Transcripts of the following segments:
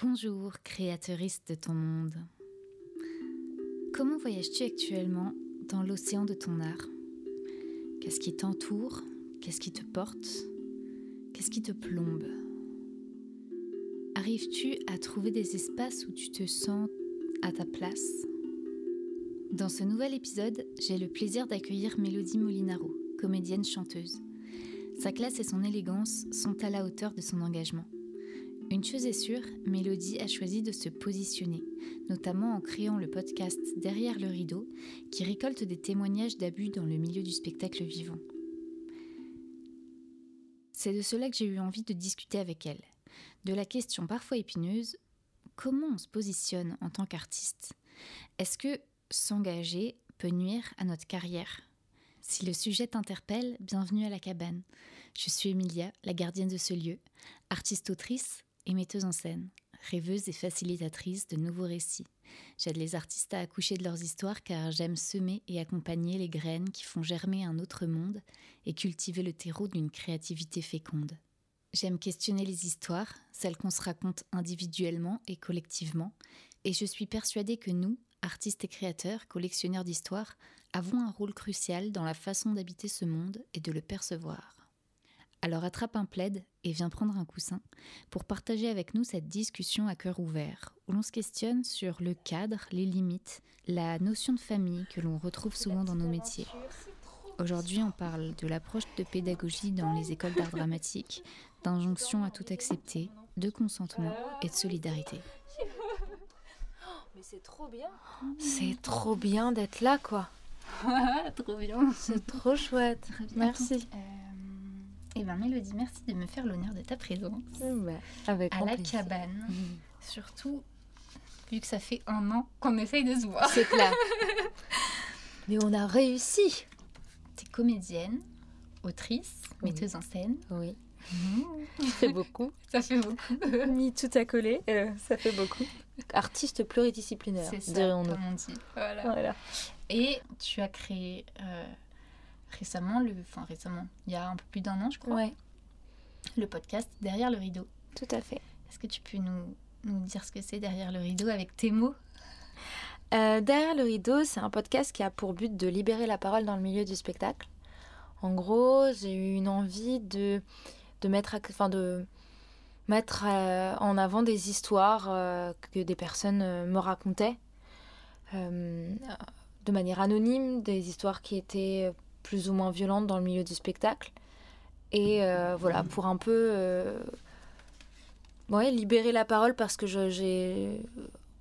Bonjour, créatrice de ton monde. Comment voyages-tu actuellement dans l'océan de ton art? Qu'est-ce qui t'entoure? Qu'est-ce qui te porte? Qu'est-ce qui te plombe? Arrives-tu à trouver des espaces où tu te sens à ta place? Dans ce nouvel épisode, j'ai le plaisir d'accueillir Mélodie Molinaro, comédienne chanteuse. Sa classe et son élégance sont à la hauteur de son engagement. Une chose est sûre, Mélodie a choisi de se positionner, notamment en créant le podcast Derrière le rideau, qui récolte des témoignages d'abus dans le milieu du spectacle vivant. C'est de cela que j'ai eu envie de discuter avec elle, de la question parfois épineuse comment on se positionne en tant qu'artiste? Est-ce que s'engager peut nuire à notre carrière? Si le sujet t'interpelle, bienvenue à la cabane. Je suis Emilia, la gardienne de ce lieu, artiste-autrice et metteuse en scène, rêveuse et facilitatrice de nouveaux récits. J'aide les artistes à accoucher de leurs histoires car j'aime semer et accompagner les graines qui font germer un autre monde et cultiver le terreau d'une créativité féconde. J'aime questionner les histoires, celles qu'on se raconte individuellement et collectivement, et je suis persuadée que nous, artistes et créateurs, collectionneurs d'histoires, avons un rôle crucial dans la façon d'habiter ce monde et de le percevoir. Alors attrape un plaid et viens prendre un coussin pour partager avec nous cette discussion à cœur ouvert, où l'on se questionne sur le cadre, les limites, la notion de famille que l'on retrouve souvent dans nos métiers. Aujourd'hui, on parle de l'approche de pédagogie dans les écoles d'art dramatique, d'injonction à tout accepter, de consentement et de solidarité. Mais c'est trop bien. C'est trop bien d'être là, quoi. trop bien. C'est trop chouette. Merci. Eh bien, Mélodie, merci de me faire l'honneur de ta présence Bah, avec à la plaisir. cabane. Surtout, vu que ça fait un an qu'on essaye de se voir. C'est clair. Mais on a réussi. T'es comédienne, autrice, Oui. metteuse en scène. Oui. Ça fait beaucoup. Ça fait beaucoup. Mis tout à coller, euh, ça fait beaucoup. Artiste pluridisciplinaire, C'est ça, dirions-nous. comme on dit. Voilà. Voilà. Et tu as créé euh, récemment, le, enfin récemment, il y a un peu plus d'un an, je crois, Ouais, le podcast Derrière le rideau. tout à fait. Est-ce que tu peux nous, nous dire ce que c'est Derrière le rideau avec tes mots? Euh, Derrière le rideau, c'est un podcast qui a pour but de libérer la parole dans le milieu du spectacle. En gros, j'ai eu une envie de, de mettre, enfin de mettre euh, en avant des histoires euh, que des personnes me racontaient de manière anonyme, des histoires qui étaient plus ou moins violentes dans le milieu du spectacle. Et euh, voilà, pour un peu euh, libérer la parole parce que j'ai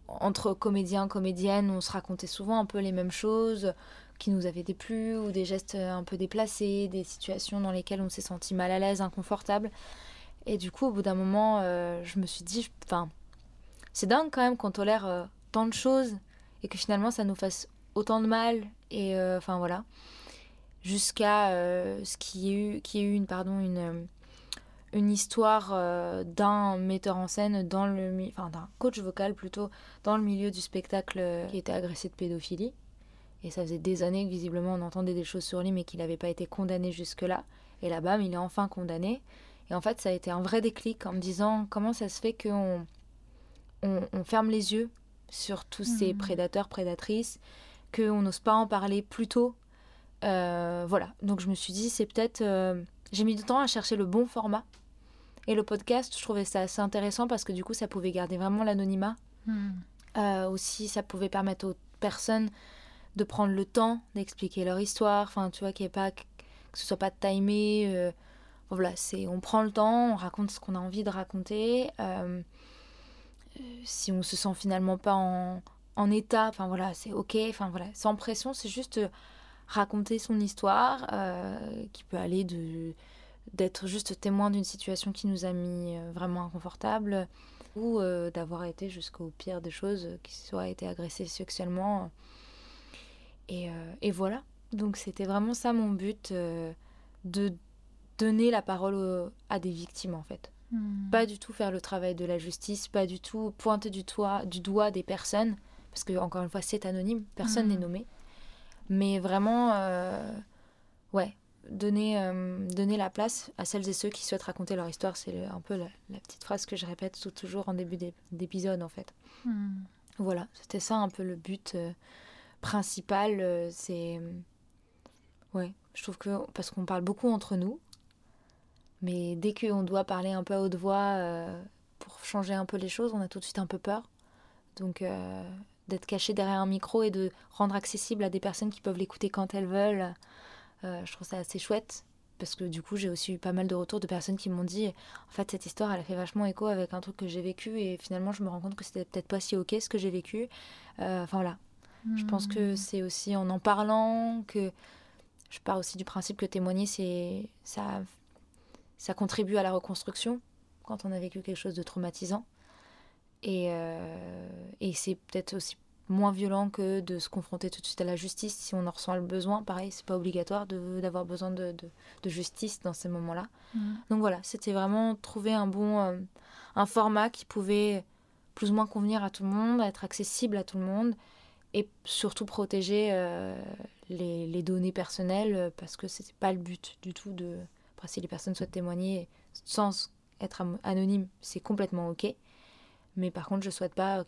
entre comédiens, comédiennes, on se racontait souvent un peu les mêmes choses qui nous avaient déplu ou des gestes un peu déplacés, des situations dans lesquelles on s'est senti mal à l'aise, inconfortable. Et du coup, au bout d'un moment, euh, je me suis dit, enfin, c'est dingue quand même qu'on tolère tant de choses et que finalement ça nous fasse autant de mal. Et enfin voilà, jusqu'à euh, ce qu'il y ait eu, qu'il y ait eu une, pardon, une, euh, une histoire euh, d'un metteur en scène dans le, enfin d'un coach vocal plutôt dans le milieu du spectacle qui était agressé de pédophilie. Et ça faisait des années que visiblement on entendait des choses sur lui, mais qu'il n'avait pas été condamné jusque-là. Et là, bam, il est enfin condamné. Et en fait, ça a été un vrai déclic en me disant comment ça se fait qu'on on, on ferme les yeux sur tous ces Mhm. prédateurs, prédatrices, qu'on n'ose pas en parler plus tôt. Euh, voilà, donc je me suis dit, c'est peut-être... euh, J'ai mis du temps à chercher le bon format. Et le podcast, je trouvais ça assez intéressant parce que du coup, ça pouvait garder vraiment l'anonymat. Euh, aussi, ça pouvait permettre aux personnes de prendre le temps d'expliquer leur histoire. Enfin, tu vois, qu'il y ait pas que ce soit pas timé. voilà, c'est on prend le temps, on raconte ce qu'on a envie de raconter. si on se sent finalement pas en, en état, enfin voilà, c'est ok. Enfin voilà, sans pression, c'est juste raconter son histoire euh, qui peut aller de d'être juste témoin d'une situation qui nous a mis euh, vraiment inconfortable ou euh, d'avoir été jusqu'au pire des choses, qui soit été agressé sexuellement. Et, euh, et voilà. Donc c'était vraiment ça mon but, de donner la parole au- à des victimes en fait. Hmm. Pas du tout faire le travail de la justice, pas du tout pointer du, toit, du doigt des personnes, parce que encore une fois c'est anonyme, personne Mhm. n'est nommé. Mais vraiment, euh, ouais, donner, euh, donner la place à celles et ceux qui souhaitent raconter leur histoire. C'est un peu la, petite phrase que je répète toujours en début d'épisode, en fait. Hmm. Voilà, c'était ça un peu le but euh, principal. C'est. Ouais, je trouve que. Parce qu'on parle beaucoup entre nous, mais dès qu'on doit parler un peu à haute voix pour changer un peu les choses, on a tout de suite un peu peur. Donc, d'être caché derrière un micro et de rendre accessible à des personnes qui peuvent l'écouter quand elles veulent. Euh, je trouve ça assez chouette parce que du coup j'ai aussi eu pas mal de retours de personnes qui m'ont dit en fait cette histoire elle a fait vachement écho avec un truc que j'ai vécu et finalement je me rends compte que c'était peut-être pas si ok ce que j'ai vécu. Euh, enfin voilà. Je pense que hmm. c'est aussi en en parlant que je pars aussi du principe que témoigner c'est ça ça contribue à la reconstruction quand on a vécu quelque chose de traumatisant. Et, euh, et c'est peut-être aussi moins violent que de se confronter tout de suite à la justice si on en ressent le besoin. Pareil, c'est pas obligatoire d'avoir besoin de, de, justice dans ces moments-là. Mm. Donc voilà, c'était vraiment trouver un bon euh, un format qui pouvait plus ou moins convenir à tout le monde, être accessible à tout le monde et surtout protéger euh, les, les, données personnelles parce que c'était pas le but du tout de. Après, si les personnes souhaitent témoigner sans être anonyme, c'est complètement ok. Mais par contre, je souhaite pas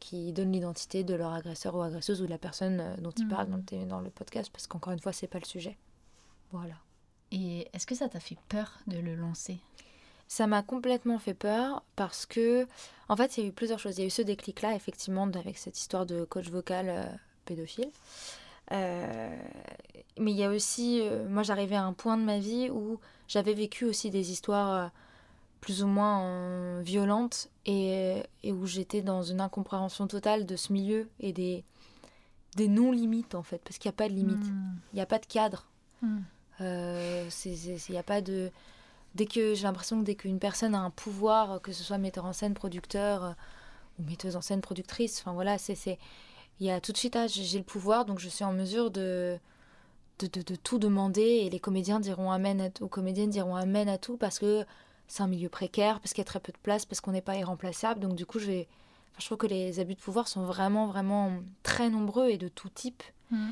qu'ils donnent l'identité de leur agresseur ou agresseuse ou de la personne euh, dont ils parlent dans, dans le, podcast, parce qu'encore une fois, c'est pas le sujet. Voilà. Et est-ce que ça t'a fait peur de le lancer? Ça m'a complètement fait peur parce que, en fait, il y a eu plusieurs choses. Il y a eu ce déclic-là, effectivement, avec cette histoire de coach vocal euh, pédophile. Euh, mais il y a aussi, moi, j'arrivais à un point de ma vie où j'avais vécu aussi des histoires plus ou moins violente et, et où j'étais dans une incompréhension totale de ce milieu et des, des non-limites en fait, parce qu'il n'y a pas de limite, hmm. il n'y a pas de cadre. Euh, il n'y a pas de. Dès que j'ai l'impression que dès qu'une personne a un pouvoir, que ce soit metteur en scène, producteur euh, ou metteuse en scène, productrice, enfin voilà, c'est. Il y a tout de suite, ah, j'ai le pouvoir, donc je suis en mesure de, de, de, de, tout demander et les comédiens diront amen à, aux comédiennes diront amen à tout parce que c'est un milieu précaire, parce qu'il y a très peu de place, parce qu'on n'est pas irremplaçable. Donc du coup, je, vais... je trouve que les abus de pouvoir sont vraiment, vraiment très nombreux et de tout type. Mmh.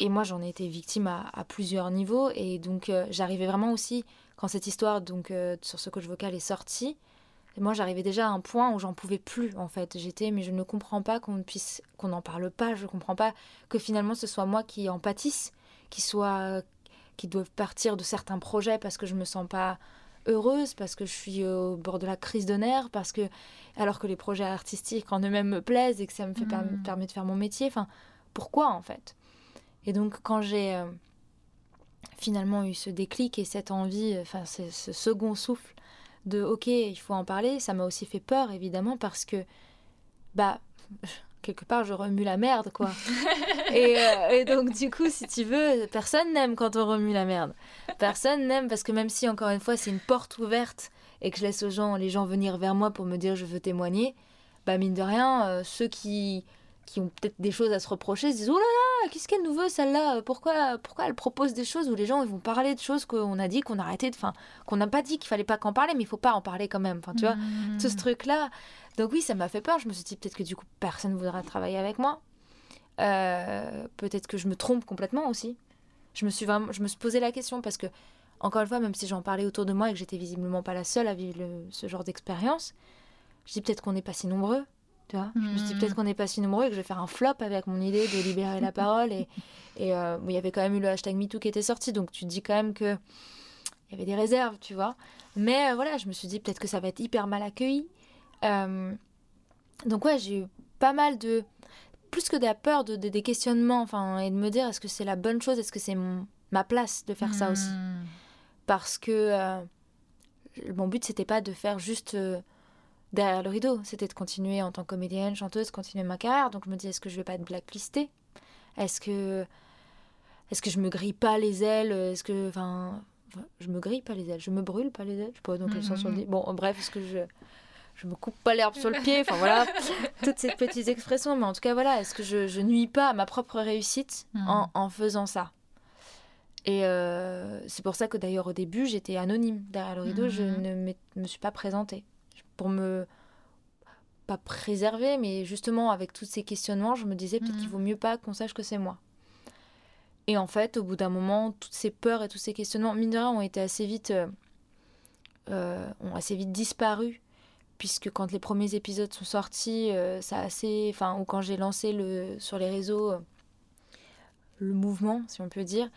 Et moi, j'en ai été victime à, plusieurs niveaux. Et donc, euh, j'arrivais vraiment aussi, quand cette histoire donc euh, sur ce coach vocal est sortie, moi, j'arrivais déjà à un point où j'en pouvais plus, en fait. J'étais, mais je ne comprends pas qu'on puisse, qu'on n'en parle pas. Je ne comprends pas que finalement, ce soit moi qui en pâtisse, qui soit, qui doive partir de certains projets parce que je me sens pas heureuse parce que je suis au bord de la crise de nerfs, parce que alors que les projets artistiques en eux-mêmes me plaisent et que ça me fait mm. permet de faire mon métier, enfin pourquoi en fait? Et donc quand j'ai euh, finalement eu ce déclic et cette envie, enfin ce second souffle de ok il faut en parler, ça m'a aussi fait peur évidemment parce que bah quelque part, je remue la merde, quoi. Euh, et, donc, du coup, si tu veux, personne n'aime quand on remue la merde. Personne n'aime parce que même si, encore une fois, c'est une porte ouverte et que je laisse aux gens, les gens venir vers moi pour me dire je veux témoigner, bah, mine de rien, euh, ceux qui, qui ont peut-être des choses à se reprocher se disent oh là là, qu'est-ce qu'elle nous veut celle-là pourquoi, pourquoi elle propose des choses où les gens ils vont parler de choses qu'on a dit, qu'on a arrêté, enfin, qu'on n'a pas dit qu'il fallait pas qu'en parler, mais il faut pas en parler quand même. Enfin, tu vois, tout ce truc-là. Donc oui, ça m'a fait peur. Je me suis dit peut-être que du coup, personne ne voudra travailler avec moi. Euh, peut-être que je me trompe complètement aussi. Je me suis vraiment, je me suis posé la question parce que, encore une fois, même si j'en parlais autour de moi et que j'étais visiblement pas la seule à vivre ce genre d'expérience, je dis peut-être qu'on n'est pas si nombreux. Tu vois Je me suis dit peut-être qu'on n'est pas si nombreux et que je vais faire un flop avec mon idée de libérer la parole. Et il euh, y avait quand même eu le hashtag MeToo qui était sorti, donc tu te dis quand même que il y avait des réserves, tu vois. Mais euh, voilà, je me suis dit peut-être que ça va être hyper mal accueilli. Euh, donc ouais, j'ai eu pas mal de... Plus que de la peur, de, des questionnements, enfin, et de me dire est-ce que c'est la bonne chose, est-ce que c'est ma place de faire ça aussi? Hmm. Parce que mon but, c'était pas de faire juste derrière le rideau, c'était de continuer en tant que comédienne, chanteuse, continuer ma carrière. Donc je me dis est-ce que je vais pas être blacklistée Est-ce que... Est-ce que je me grille pas les ailes? Est-ce que... Enfin, je me grille pas les ailes, je me brûle pas les ailes, je sais pas dans quel sens on dit. Bon, bref, est-ce que je je me coupe pas l'herbe sur le pied, enfin voilà, toutes ces petites expressions, mais en tout cas voilà, est-ce que je, je nuis pas à ma propre réussite en, en faisant ça? Et euh, c'est pour ça que d'ailleurs au début j'étais anonyme derrière le rideau, je hmm. ne me suis pas présentée pour me pas préserver, mais justement avec tous ces questionnements, je me disais peut-être qu'il hmm. vaut mieux pas qu'on sache que c'est moi. Et en fait, au bout d'un moment, toutes ces peurs et tous ces questionnements, mine de rien, ont été assez vite, euh, euh, ont assez vite disparu. Puisque quand les premiers épisodes sont sortis, euh, ça a assez, enfin, ou quand j'ai lancé le, sur les réseaux le mouvement, si on peut dire,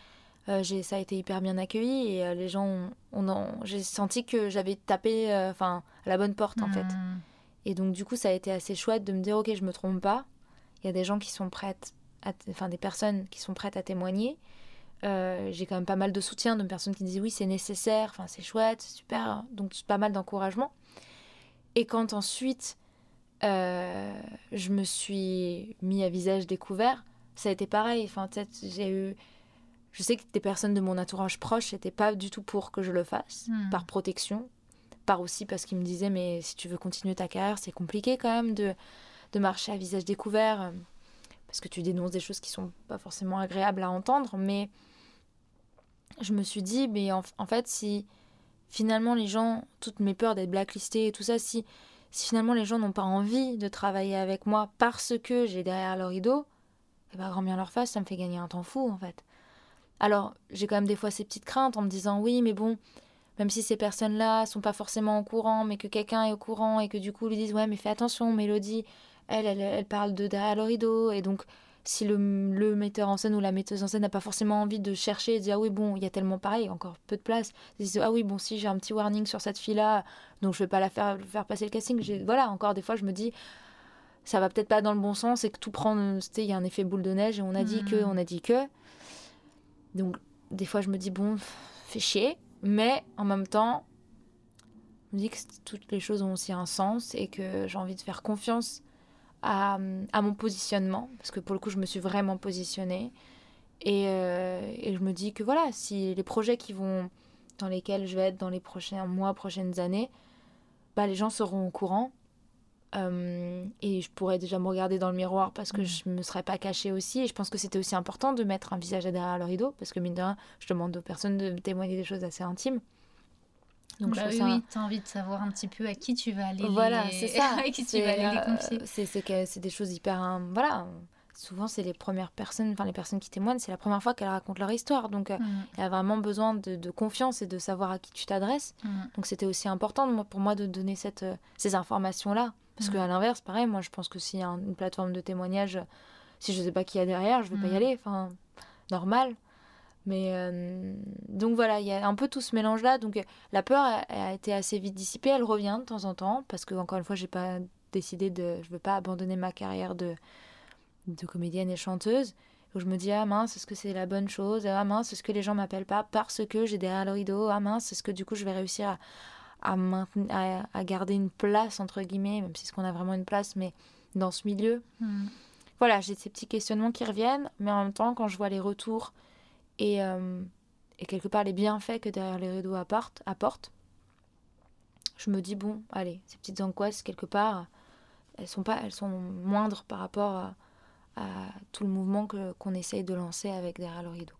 j'ai, ça a été hyper bien accueilli et les gens, ont, j'ai senti que j'avais tapé, enfin, à la bonne porte en fait. Hmm. Et donc du coup, ça a été assez chouette de me dire, ok, je me trompe pas. Il y a des gens qui sont prêtes enfin des personnes qui sont prêtes à témoigner. Euh, j'ai quand même pas mal de soutien de personnes qui disent oui c'est nécessaire, enfin c'est chouette, c'est super, donc pas mal d'encouragement. Et quand ensuite euh, je me suis mis à visage découvert, ça a été pareil. Enfin j'ai eu, je sais que des personnes de mon entourage proche n'étaient pas du tout pour que je le fasse, Hmm. par protection, par aussi parce qu'ils me disaient mais si tu veux continuer ta carrière c'est compliqué quand même de de marcher à visage découvert parce que tu dénonces des choses qui sont pas forcément agréables à entendre, mais je me suis dit, mais en, en fait, si finalement les gens, toutes mes peurs d'être blacklisté et tout ça, si, si finalement les gens n'ont pas envie de travailler avec moi parce que j'ai derrière leur rideau, eh ben, grand bien leur face, ça me fait gagner un temps fou en fait. Alors, j'ai quand même des fois ces petites craintes en me disant, oui, mais bon, même si ces personnes-là sont pas forcément au courant, mais que quelqu'un est au courant et que du coup, ils disent, ouais, mais fais attention, Mélodie, elle, elle, elle parle de derrière le rideau. Et donc, si le, le metteur en scène ou la metteuse en scène n'a pas forcément envie de chercher et de dire, ah oui, bon, il y a tellement pareil, encore peu de place. Ils disent, ah oui, bon, si j'ai un petit warning sur cette fille-là, donc je vais pas la faire, faire passer le casting. Voilà, encore des fois, je me dis, ça va peut-être pas dans le bon sens et que tout prend, tu sais, il y a un effet boule de neige et on a dit que, Mhm. on a dit que. Donc, des fois, je me dis, bon, fait chier, mais en même temps, je me dis que toutes les choses ont aussi un sens et que j'ai envie de faire confiance à, mon positionnement, parce que pour le coup, je me suis vraiment positionnée. Et, euh, et je me dis que voilà, si les projets qui vont, dans lesquels je vais être dans les prochains mois, prochaines années, bah, les gens seront au courant. Euh, et je pourrais déjà me regarder dans le miroir parce que Mhm. je me serais pas cachée aussi. Et je pense que c'était aussi important de mettre un visage derrière le rideau parce que mine de rien, je demande aux personnes de me témoigner des choses assez intimes. Donc bah je oui, oui, t'as envie de savoir un petit peu à qui tu vas aller Voilà, les... c'est ça. à qui tu vas aller les euh, confier. C'est des choses hyper. hein, voilà. Souvent, c'est les premières personnes, enfin les personnes qui témoignent, c'est la première fois qu'elles racontent leur histoire. Donc, euh, Mm, il y a vraiment besoin de, de confiance et de savoir à qui tu t'adresses. mm. Donc, c'était aussi important pour moi de donner cette, ces informations-là. Parce Mhm. qu'à l'inverse, pareil, moi, je pense que s'il y a un- une plateforme de témoignage, si je sais pas qui y a derrière, je vais pas y Mhm. aller. Enfin, normal. Mais euh, donc voilà, il y a un peu tout ce mélange-là. Donc la peur a, a été assez vite dissipée. Elle revient de temps en temps parce que encore une fois, j'ai pas décidé de, je veux pas abandonner ma carrière de de comédienne et chanteuse. Où je me dis ah mince, est-ce que c'est la bonne chose? Ah mince, est-ce que les gens m'appellent pas? Parce que j'ai derrière le rideau Ah mince, est-ce que du coup je vais réussir à à, maintenir- à, à garder une place entre guillemets, même si ce qu'on a vraiment une place, mais dans ce milieu Mm. voilà, j'ai ces petits questionnements qui reviennent, mais en même temps, quand je vois les retours et, euh, et quelque part les bienfaits que derrière les rideaux apportent, apportent, je me dis, bon, allez, ces petites angoisses, quelque part, elles sont, pas, elles sont moindres par rapport à, à tout le mouvement qu'on essaye de lancer avec derrière le rideau.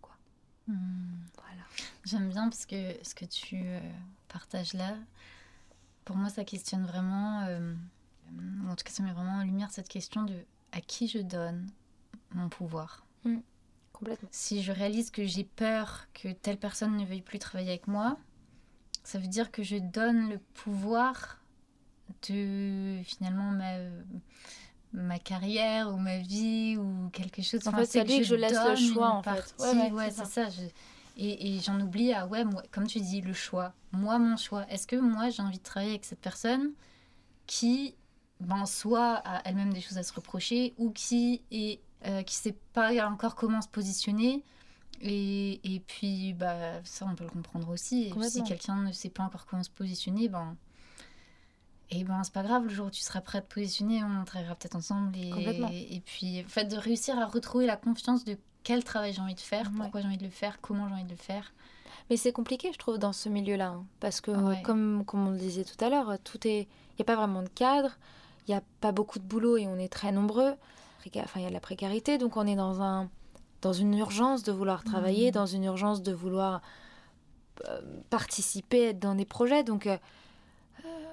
Quoi. Mm. Voilà. J'aime bien parce que ce que tu euh, partages là, pour moi, ça questionne vraiment, euh, en tout cas, ça met vraiment en lumière cette question de à qui je donne mon pouvoir. Complètement. Si je réalise que j'ai peur que telle personne ne veuille plus travailler avec moi, ça veut dire que je donne le pouvoir de finalement ma, ma carrière ou ma vie ou quelque chose. En Enfin, fait, c'est à lui que je laisse le choix, en fait. Ouais, ouais, Ouais, c'est ça. je- Et, et j'en oublie, ah ouais, moi, comme tu dis, le choix. Moi, mon choix. Est-ce que moi, j'ai envie de travailler avec cette personne qui, ben, soit a elle-même des choses à se reprocher ou qui est euh, qui sait pas encore comment se positionner et, et puis bah ça on peut le comprendre aussi Et si quelqu'un ne sait pas encore comment se positionner ben et ben c'est pas grave le jour où tu seras prêt à te positionner on travaillera peut-être ensemble et, Complètement. et puis en fait de réussir à retrouver la confiance de quel travail j'ai envie de faire Ouais. pourquoi j'ai envie de le faire comment j'ai envie de le faire Mais c'est compliqué, je trouve, dans ce milieu-là. hein, parce que, Ouais. comme, comme on le disait tout à l'heure, tout est. Il n'y a pas vraiment de cadre, il n'y a pas beaucoup de boulot et on est très nombreux. Enfin, il y a de la précarité, donc on est dans, un, dans une urgence de vouloir travailler, Mhm. dans une urgence de vouloir euh, participer, être dans des projets. Donc, euh, euh,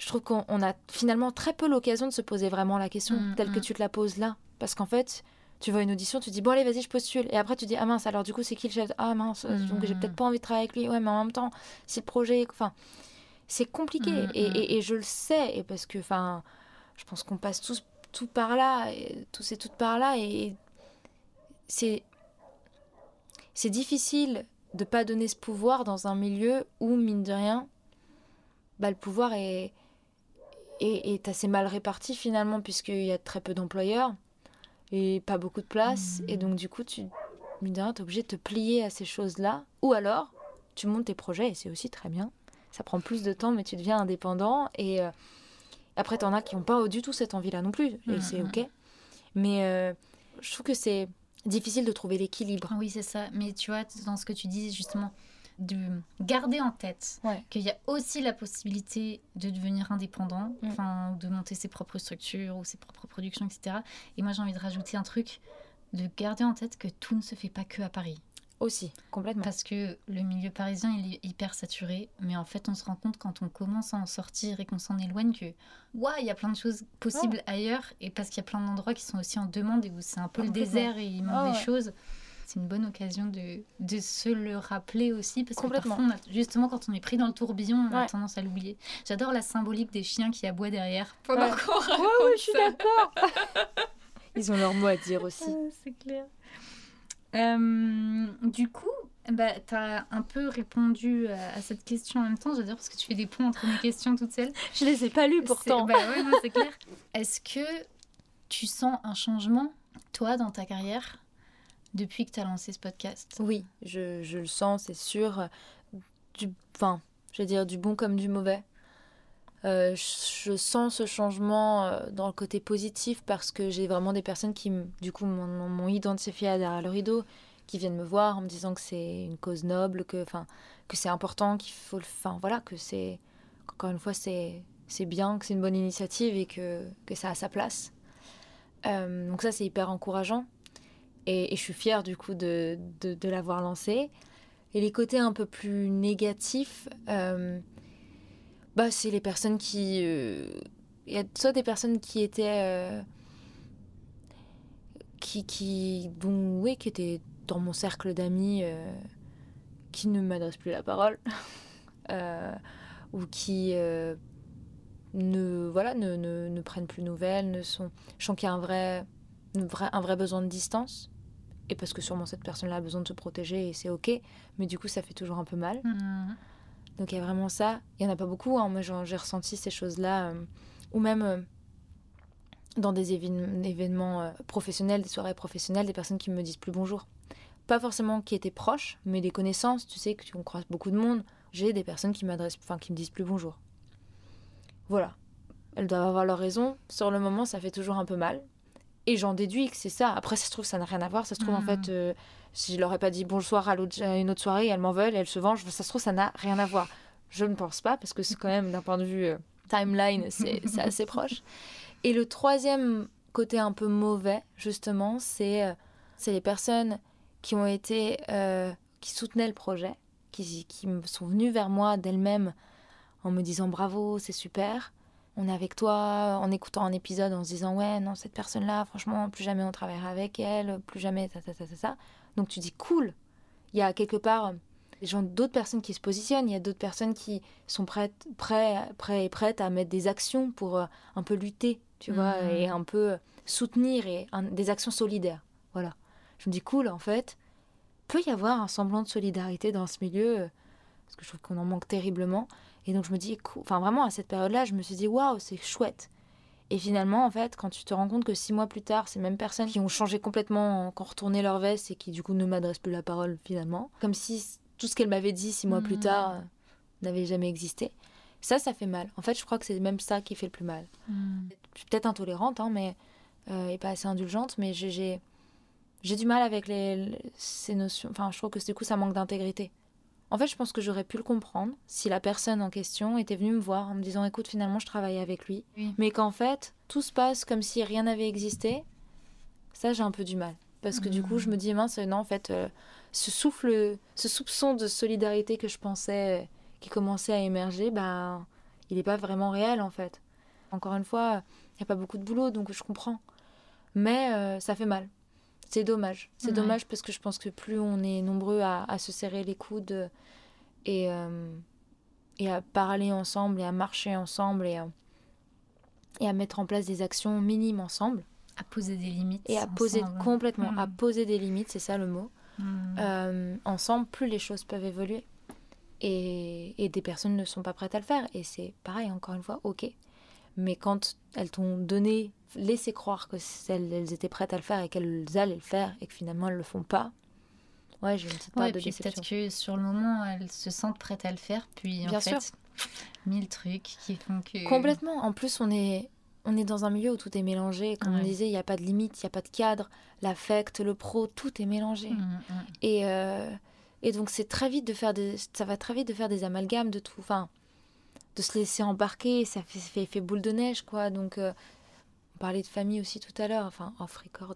je trouve qu'on on a finalement très peu l'occasion de se poser vraiment la question Mhm, telle que mhm. tu te la poses là. Parce qu'en fait, Tu vois une audition, tu dis bon allez vas-y je postule. Et après tu dis ah mince alors du coup c'est qui le chef? Ah mince donc j'ai peut-être pas envie de travailler avec lui. Ouais mais en même temps c'est le projet enfin c'est compliqué. Mm, et, mm. et- et je le sais. Et parce que enfin je pense qu'on passe tous tout par là et tous et toutes par là. Et c'est c'est difficile de pas donner ce pouvoir dans un milieu où mine de rien bah, le pouvoir est, est, est assez mal réparti finalement puisqu'il y a très peu d'employeurs et pas beaucoup de place et donc du coup tu mine de rien t'es obligé de te plier à ces choses là ou alors tu montes tes projets et c'est aussi très bien. Ça prend plus de temps mais tu deviens indépendant. Et euh, après t'en as qui n'ont pas du tout cette envie là non plus et Mhm. c'est ok. Mais euh, je trouve que c'est difficile de trouver l'équilibre. Oui, c'est ça. Mais tu vois, dans ce que tu dis, justement, de garder en tête Ouais. qu'il y a aussi la possibilité de devenir indépendant, Mm. enfin, de monter ses propres structures ou ses propres productions, etc. Et moi, j'ai envie de rajouter un truc, de garder en tête que tout ne se fait pas que à Paris. aussi complètement Parce que le milieu parisien, il est hyper saturé. Mais en fait, on se rend compte quand on commence à en sortir et qu'on s'en éloigne que, waouh, il y a plein de choses possibles ailleurs. Et parce qu'il y a plein d'endroits qui sont aussi en demande et où c'est un peu le désert et il manque Ah des ouais. choses. C'est une bonne occasion de, de se le rappeler aussi. Parce que parfois, on a- justement, quand on est pris dans le tourbillon, on a tendance à l'oublier. J'adore la symbolique des chiens qui aboient derrière. Pendant Ouais. qu'on raconte ouais ouais je suis ça. d'accord ils ont leur mot à dire aussi Ah, c'est clair. Euh, du coup, bah, tu as un peu répondu à, à cette question en même temps, j'adore parce que tu fais des ponts entre mes questions toutes seules. je les ai pas lus pourtant C'est- Bah ouais, non, c'est clair. Est-ce que tu sens un changement, toi, dans ta carrière, depuis que tu as lancé ce podcast Oui, je, le sens, c'est sûr. Du, enfin, je veux dire du bon comme du mauvais. Euh, je, sens ce changement euh, dans le côté positif parce que j'ai vraiment des personnes qui, du coup, m'ont identifié à derrière le rideau, qui viennent me voir en me disant que c'est une cause noble, que, enfin, que c'est important, qu'il faut enfin, voilà, que c'est, encore une fois, c'est bien, que c'est une bonne initiative et que, que ça a sa place. Euh, donc ça, c'est hyper encourageant. Et, je suis fière du coup de, de, l'avoir lancé. Et les côtés un peu plus négatifs, euh, bah, c'est les personnes qui... euh, Il y a soit des personnes qui étaient... euh, qui, qui, bon, oui, qui étaient dans mon cercle d'amis, qui ne m'adressent plus la parole, ou qui ne, voilà, ne, ne, ne prennent plus nouvelles, ne sont... Je sens qu'il y a un vrai, une vraie- un vrai besoin de distance et parce que sûrement cette personne-là a besoin de se protéger et c'est ok, mais du coup ça fait toujours un peu mal. Hmm. Donc il y a vraiment ça. Il y en a pas beaucoup, hein. moi j'ai ressenti ces choses-là, euh, ou même euh, dans des évén- événements euh, professionnels, des soirées professionnelles, des personnes qui me disent plus bonjour. Pas forcément qui étaient proches, mais des connaissances, tu sais, que tu- croise beaucoup de monde. J'ai des personnes qui m'adressent, enfin qui me disent plus bonjour. Voilà. Elles doivent avoir leur raison. Sur le moment, ça fait toujours un peu mal. Et j'en déduis que c'est ça. Après, ça se trouve, ça n'a rien à voir. Ça se trouve, en fait, euh, si je leur ai pas dit bonsoir à, une autre soirée, elles m'en veulent, elles se vengent. Ça se trouve, ça n'a rien à voir. Je ne pense pas, parce que c'est quand même, d'un point de vue euh, timeline, c'est assez proche. Et le troisième côté un peu mauvais, justement, c'est euh, c'est les personnes qui ont été, qui soutenaient le projet, qui, qui sont venues vers moi d'elles-mêmes en me disant bravo, c'est super, on est avec toi, en écoutant un épisode, en se disant ouais, non, cette personne-là, franchement, plus jamais on travaillera avec elle, plus jamais, ta, ta, ta, ta, ta. Donc tu dis cool, il y a quelque part euh, d'autres personnes qui se positionnent, il y a d'autres personnes qui sont prêtes, prêts, prêts et prêtes à mettre des actions pour euh, un peu lutter, tu vois, Mhm. et un peu soutenir et un- des actions solidaires. Voilà. Je me dis cool, en fait, peut y avoir un semblant de solidarité dans ce milieu, euh, parce que je trouve qu'on en manque terriblement. Et donc je me dis, cool. enfin vraiment à cette période-là, je me suis dit waouh, c'est chouette. Et finalement, en fait, quand tu te rends compte que six mois plus tard, ces mêmes personnes qui ont changé complètement, qui ont retourné leur veste et qui du coup ne m'adressent plus la parole finalement, comme si tout ce qu'elles m'avaient dit six mois plus Mhm. tard euh, n'avait jamais existé. Ça, ça fait mal. En fait, je crois que c'est même ça qui fait le plus mal. Hmm. Je suis peut-être intolérante, hein, mais euh, et pas assez indulgente, mais j'ai- j'ai j'ai du mal avec les, les- ces notions. Enfin, je trouve que du coup, ça manque d'intégrité. En fait, je pense que j'aurais pu le comprendre si la personne en question était venue me voir en me disant écoute, finalement, je travaille avec lui. Oui. Mais qu'en fait, tout se passe comme si rien n'avait existé. Ça, j'ai un peu du mal. Parce que du coup, je me dis mince, non, en fait, euh, ce souffle, ce soupçon de solidarité que je pensais euh, qui commençait à émerger, ben, il n'est pas vraiment réel en fait. Encore une fois, il n'y a pas beaucoup de boulot, donc je comprends. Mais euh, ça fait mal. C'est dommage. C'est Ouais. dommage parce que je pense que plus on est nombreux à, à se serrer les coudes et, euh, et à parler ensemble et à marcher ensemble et à, et à mettre en place des actions minimes ensemble À poser des limites. et à poser complètement, à Mm. poser des limites, c'est ça le mot. Mm. Euh, ensemble, plus les choses peuvent évoluer. Et, et des personnes ne sont pas prêtes à le faire. Et c'est pareil, encore une fois, ok. Mais quand elles t'ont donné, laissé croire que elles, elles étaient prêtes à le faire et qu'elles allaient le faire et que finalement elles le font pas, ouais, j'ai une petite part Ouais, de puis peut-être que sur le moment, elles se sentent prêtes à le faire, puis Bien en fait, mille trucs qui font que. Complètement. En plus, on est, on est dans un milieu où tout est mélangé. Comme on disait, il n'y a pas de limite, il n'y a pas de cadre. L'affect, le pro, tout est mélangé. Mm, mm. Et, euh, et donc, c'est très vite de faire des, ça va très vite de faire des amalgames de tout. Enfin, de se laisser embarquer, ça fait, fait, fait boule de neige, quoi. Donc, euh, on parlait de famille aussi tout à l'heure, enfin, off record.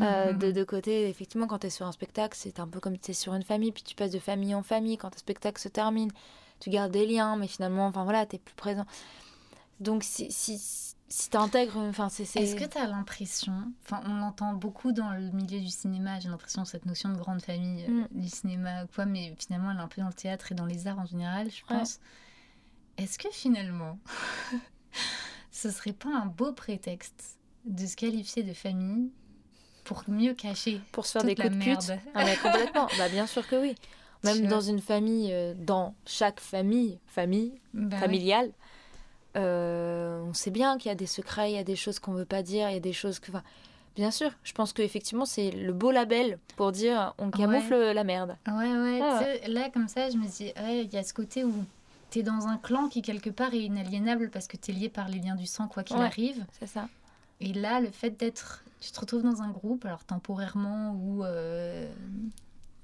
Euh, de, de côté, effectivement, quand tu es sur un spectacle, c'est un peu comme tu es sur une famille, puis tu passes de famille en famille. Quand un spectacle se termine, tu gardes des liens, mais finalement, enfin voilà, tu plus présent. Donc, si, si, si tu intègres, enfin, c'est. c'est- Est-ce que tu as l'impression, enfin on entend beaucoup dans le milieu du cinéma, j'ai l'impression cette notion de grande famille euh, Mm. du cinéma, quoi, mais finalement elle est un peu dans le théâtre et dans les arts en général, je Ouais. Est-ce que finalement, ce serait pas un beau prétexte de se qualifier de famille pour mieux cacher Pour se faire toute des coups de pute. Ah, complètement. bah, bien sûr que oui. Même dans une famille, euh, dans chaque famille, famille, Bah familiale, euh, on sait bien qu'il y a des secrets, il y a des choses qu'on veut pas dire, il y a des choses que. enfin, bien sûr, je pense qu'effectivement, c'est le beau label pour dire on camoufle la merde. Ouais, ouais, Ah là, comme ça, je me dis, ouais, il y a ce côté où t'es dans un clan qui, quelque part, est inaliénable parce que t'es lié par les liens du sang, quoi qu'il Ouais. arrive. C'est ça. Et là, le fait d'être. Tu te retrouves dans un groupe, alors temporairement ou. euh,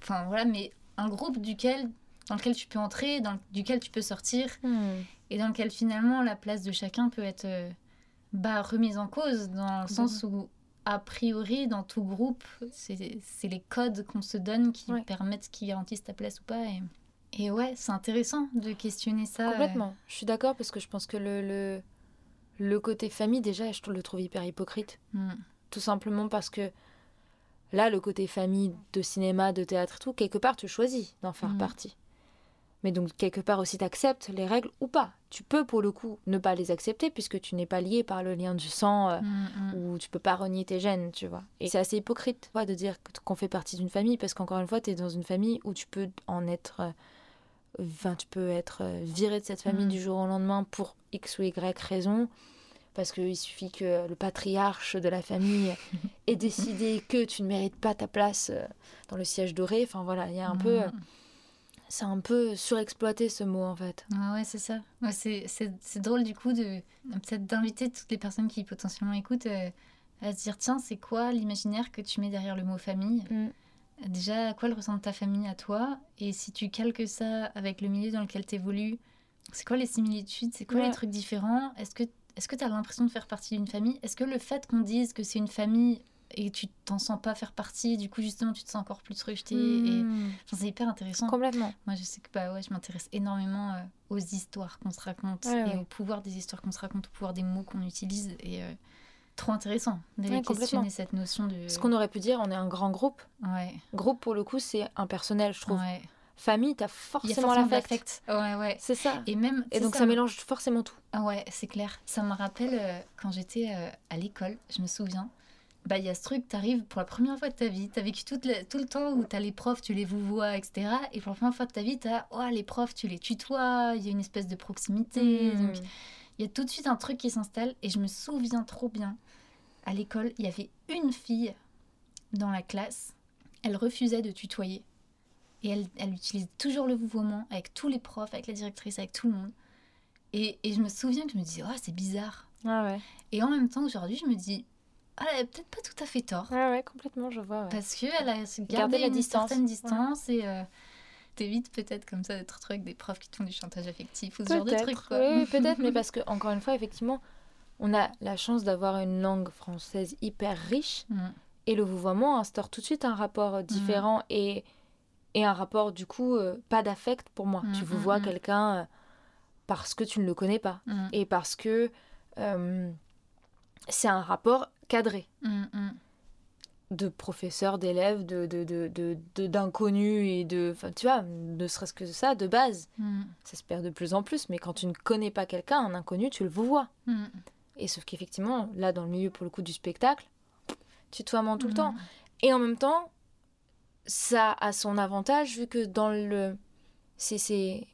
Enfin, voilà, mais un groupe duquel, dans lequel tu peux entrer, dans, duquel tu peux sortir, et dans lequel finalement la place de chacun peut être euh, bah, remise en cause, dans le sens où, a priori, dans tout groupe, c'est c'est les codes qu'on se donne qui Ouais. permettent, qui garantissent ta place ou pas. Et, et ouais, c'est intéressant de questionner ça. euh, Complètement. Je suis d'accord parce que je pense que le, le, le côté famille, déjà, je le trouve hyper hypocrite. Mm. Tout simplement parce que là, le côté famille de cinéma, de théâtre et tout, quelque part, tu choisis d'en faire Mhm. partie. Mais donc, quelque part aussi, tu acceptes les règles ou pas. Tu peux, pour le coup, ne pas les accepter puisque tu n'es pas lié par le lien du sang euh, Mm, mm. ou tu peux pas renier tes gènes, tu vois. Et c'est assez hypocrite ouais, de dire qu'on fait partie d'une famille parce qu'encore une fois, tu es dans une famille où tu peux en être. euh, Enfin, tu peux être euh, viré de cette famille Mhm. du jour au lendemain pour X ou Y raison. Parce qu'il suffit que le patriarche de la famille ait décidé que tu ne mérites pas ta place euh, dans le siège doré. Enfin voilà, il y a un peu. Mm. C'est un peu surexploité ce mot en fait. Ah ouais, c'est ça. Ouais, c'est, drôle du coup de peut-être d'inviter toutes les personnes qui potentiellement écoutent euh, à se dire tiens, c'est quoi l'imaginaire que tu mets derrière le mot famille? Mm. Déjà, à quoi elle ressemble ta famille à toi? Et si tu calques ça avec le milieu dans lequel tu évolues, c'est quoi les similitudes? C'est quoi Ouais. les trucs différents? Est-ce que est-ce que tu as l'impression de faire partie d'une famille? Est-ce que le fait qu'on dise que c'est une famille et tu t'en sens pas faire partie, du coup justement tu te sens encore plus rejeté et Mm. Enfin, c'est hyper intéressant. Complètement. Moi, je sais que bah ouais, je m'intéresse énormément euh, aux histoires qu'on se raconte Ouais, et ouais. au pouvoir des histoires qu'on se raconte, au pouvoir des mots qu'on utilise. Et euh, trop intéressant d'aller Ouais, questionner cette notion de. Ce qu'on aurait pu dire, on est un grand groupe. Ouais, Groupe pour le coup, c'est impersonnel, je trouve. ouais. Famille, t'as forcément l'affect. Ouais, ouais. C'est ça. Et même. Et donc ça mélange forcément tout. Ah ouais, c'est clair. Ça me rappelle euh, quand j'étais euh, à l'école, je me souviens. Bah, il y a ce truc, t'arrives pour la première fois de ta vie, t'as vécu toute la- tout le temps où t'as les profs, tu les vous vois, etc. Et pour la première fois de ta vie, t'as oh, les profs, tu les tutoies, il y a une espèce de proximité. Mm. Donc, il y a tout de suite un truc qui s'installe. Et je me souviens trop bien, à l'école, il y avait une fille dans la classe, elle refusait de tutoyer. Et elle, elle utilisait toujours le vouvoiement avec tous les profs, avec la directrice, avec tout le monde. Et, et je me souviens que je me disais, oh, c'est bizarre. Ah ouais. Et en même temps, aujourd'hui, je me dis, ah, elle a peut-être pas tout à fait tort. Ah ouais, complètement, je vois. ouais. Parce qu'elle a gardé la une distance. certaine distance et euh, t'évites peut-être comme ça d'être trop avec des profs qui te font du chantage affectif ou ce genre de trucs. Peut-être, Quoi. oui, oui, peut-être, mais parce que encore une fois, effectivement, on a la chance d'avoir une langue française hyper riche Mm. et le vouvoiement instaure tout de suite un rapport euh, différent et, et un rapport du coup euh, pas d'affect pour moi. Mm, tu mm, vous vois mm. quelqu'un euh, parce que tu ne le connais pas Mm. et parce que euh, c'est un rapport cadré. Mm, mm. de professeurs, d'élèves, de, de, de, de- d'inconnus et de. Tu vois, ne serait-ce que ça, de base. Mm. Ça se perd de plus en plus, mais quand tu ne connais pas quelqu'un, un inconnu, tu le vois. Mm. Et sauf qu'effectivement, là, dans le milieu, pour le coup, du spectacle, tutoiement tout le Mm. temps. Et en même temps, ça a son avantage, vu que dans le. C'est. c'est-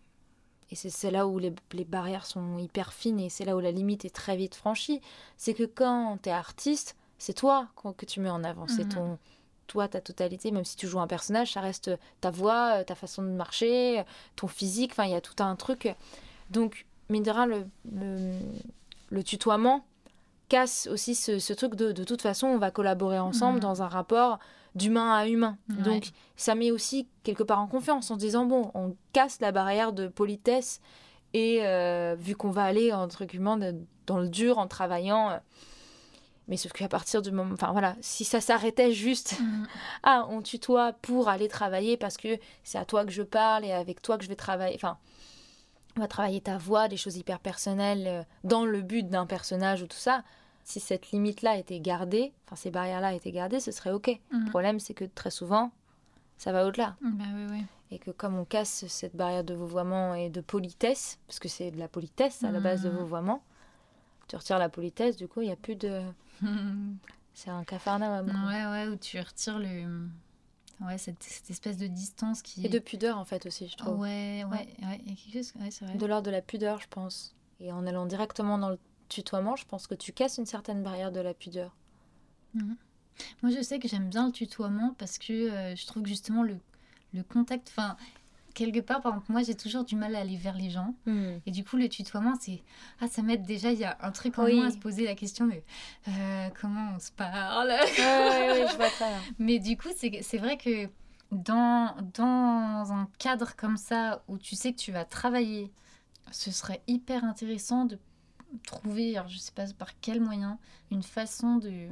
Et c'est là où les, les barrières sont hyper fines et c'est là où la limite est très vite franchie. C'est que quand tu es artiste, c'est toi que tu mets en avant. C'est Mhm. ton. Toi, ta totalité, même si tu joues un personnage, ça reste ta voix, euh, ta façon de marcher, euh, ton physique. Enfin, il y a tout un truc. Donc, mine de rien, le, le, le tutoiement casse aussi ce, ce truc de de toute façon, on va collaborer ensemble Mhm. dans un rapport d'humain à humain. Ouais. Donc, ça met aussi quelque part en confiance en se disant bon, on casse la barrière de politesse et euh, vu qu'on va aller entre guillemets dans le dur en travaillant. euh, mais sauf qu'à partir du moment, enfin voilà, si ça s'arrêtait juste, Mm. ah, on tutoie pour aller travailler parce que c'est à toi que je parle et avec toi que je vais travailler. Enfin, on va travailler ta voix, des choses hyper personnelles euh, dans le but d'un personnage ou tout ça. Si cette limite-là était gardée, enfin ces barrières-là étaient gardées, ce serait ok. Mm. Le problème, c'est que très souvent, ça va au-delà. Bah oui, oui. Et que comme on casse cette barrière de vouvoiement et de politesse, parce que c'est de la politesse à la base de Mhm. vouvoiement, tu retires la politesse, du coup, il n'y a plus de... C'est un cafarnaum. Ouais, ouais, où tu retires le. Ouais, cette, cette espèce de distance qui. Et de pudeur, en fait, aussi, je trouve. Ouais, ouais, ouais. Quelque chose. Ouais, c'est vrai. De l'ordre de la pudeur, je pense. Et en allant directement dans le tutoiement, je pense que tu casses une certaine barrière de la pudeur. Moi, je sais que j'aime bien le tutoiement parce que euh, je trouve que justement le, le contact. Enfin, quelque part, par exemple, moi, j'ai toujours du mal à aller vers les gens. Et du coup, le tutoiement, c'est. Ah, ça m'aide déjà. Il y a un truc en Oui. moins à se poser la question de euh, comment on se parle. Ouais, ouais, ouais, je vois très bien. Mais du coup, c'est c'est vrai que dans, dans un cadre comme ça, où tu sais que tu vas travailler, ce serait hyper intéressant de trouver, alors je sais pas par quel moyen, une façon de,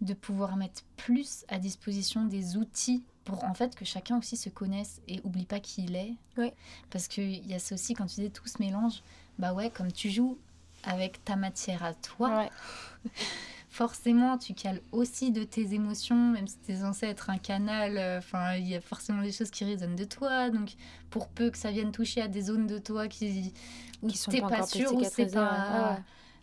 de pouvoir mettre plus à disposition des outils pour en fait que chacun aussi se connaisse et oublie pas qui il est. Oui. Parce qu'il y a ça aussi, quand tu dis tout se mélange, bah ouais, comme tu joues avec ta matière à toi, Ouais. forcément, tu cales aussi de tes émotions, même si tu es censé être un canal. euh, Enfin, il y a forcément des choses qui résonnent de toi. Donc, pour peu que ça vienne toucher à des zones de toi qui, où Qui sont pas pas encore sûr, ou c'est pas.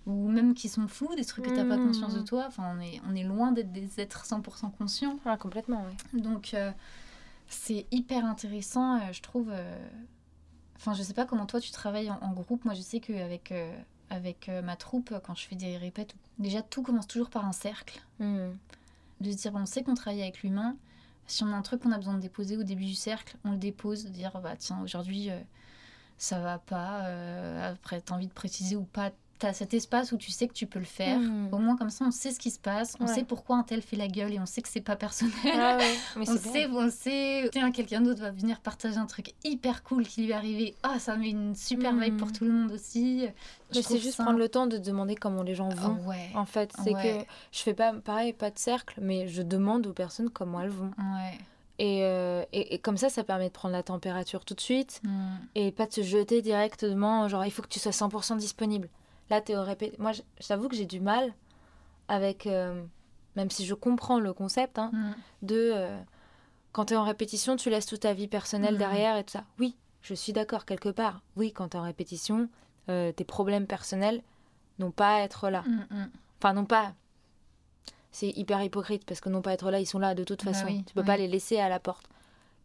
Ou même qui sont floues, des trucs que t'as pas Mhm. conscience de toi. Enfin, on est, on est loin d'être des êtres 100% conscients. Ouais, complètement. Donc, euh, c'est hyper intéressant, euh, je trouve. euh, Enfin, je sais pas comment toi tu travailles en, en groupe. Moi, je sais qu'avec avec ma troupe, quand je fais des répètes, déjà tout commence toujours par un cercle. Hmm. De se dire, on sait qu'on travaille avec l'humain. Si on a un truc qu'on a besoin de déposer au début du cercle, on le dépose. De dire, bah tiens, aujourd'hui, euh, ça va pas. euh, après, t'as envie de préciser ou pas. T'as cet espace où tu sais que tu peux le faire. Mhm. Au moins, comme ça, on sait ce qui se passe. On Ouais. sait pourquoi un tel fait la gueule et on sait que c'est pas personnel. Ah ouais, mais On sait, on sait, tiens, quelqu'un d'autre va venir partager un truc hyper cool qui lui est arrivé. Ah, ça met une super vibe Mhm. pour tout le monde aussi. Mais Je c'est juste ça- prendre le temps de demander comment les gens vont. ouais, En fait, c'est que je fais pas pareil, pas de cercle, mais je demande aux personnes comment elles vont. Et, euh, et, et comme ça, ça permet de prendre la température tout de suite Mm. et pas de se jeter directement, genre il faut que tu sois 100% disponible. Là, t'es au répé... Moi, j'avoue que j'ai du mal avec, euh, même si je comprends le concept, hein, Mm. de euh, quand t'es en répétition, tu laisses toute ta vie personnelle Mhm. derrière et tout ça. Oui, je suis d'accord quelque part. Oui, quand t'es en répétition, euh, tes problèmes personnels n'ont pas à être là. Mm, mm. Enfin, non pas. C'est hyper hypocrite parce que non pas être là, ils sont là de toute Bah façon. oui, tu peux oui. pas les laisser à la porte.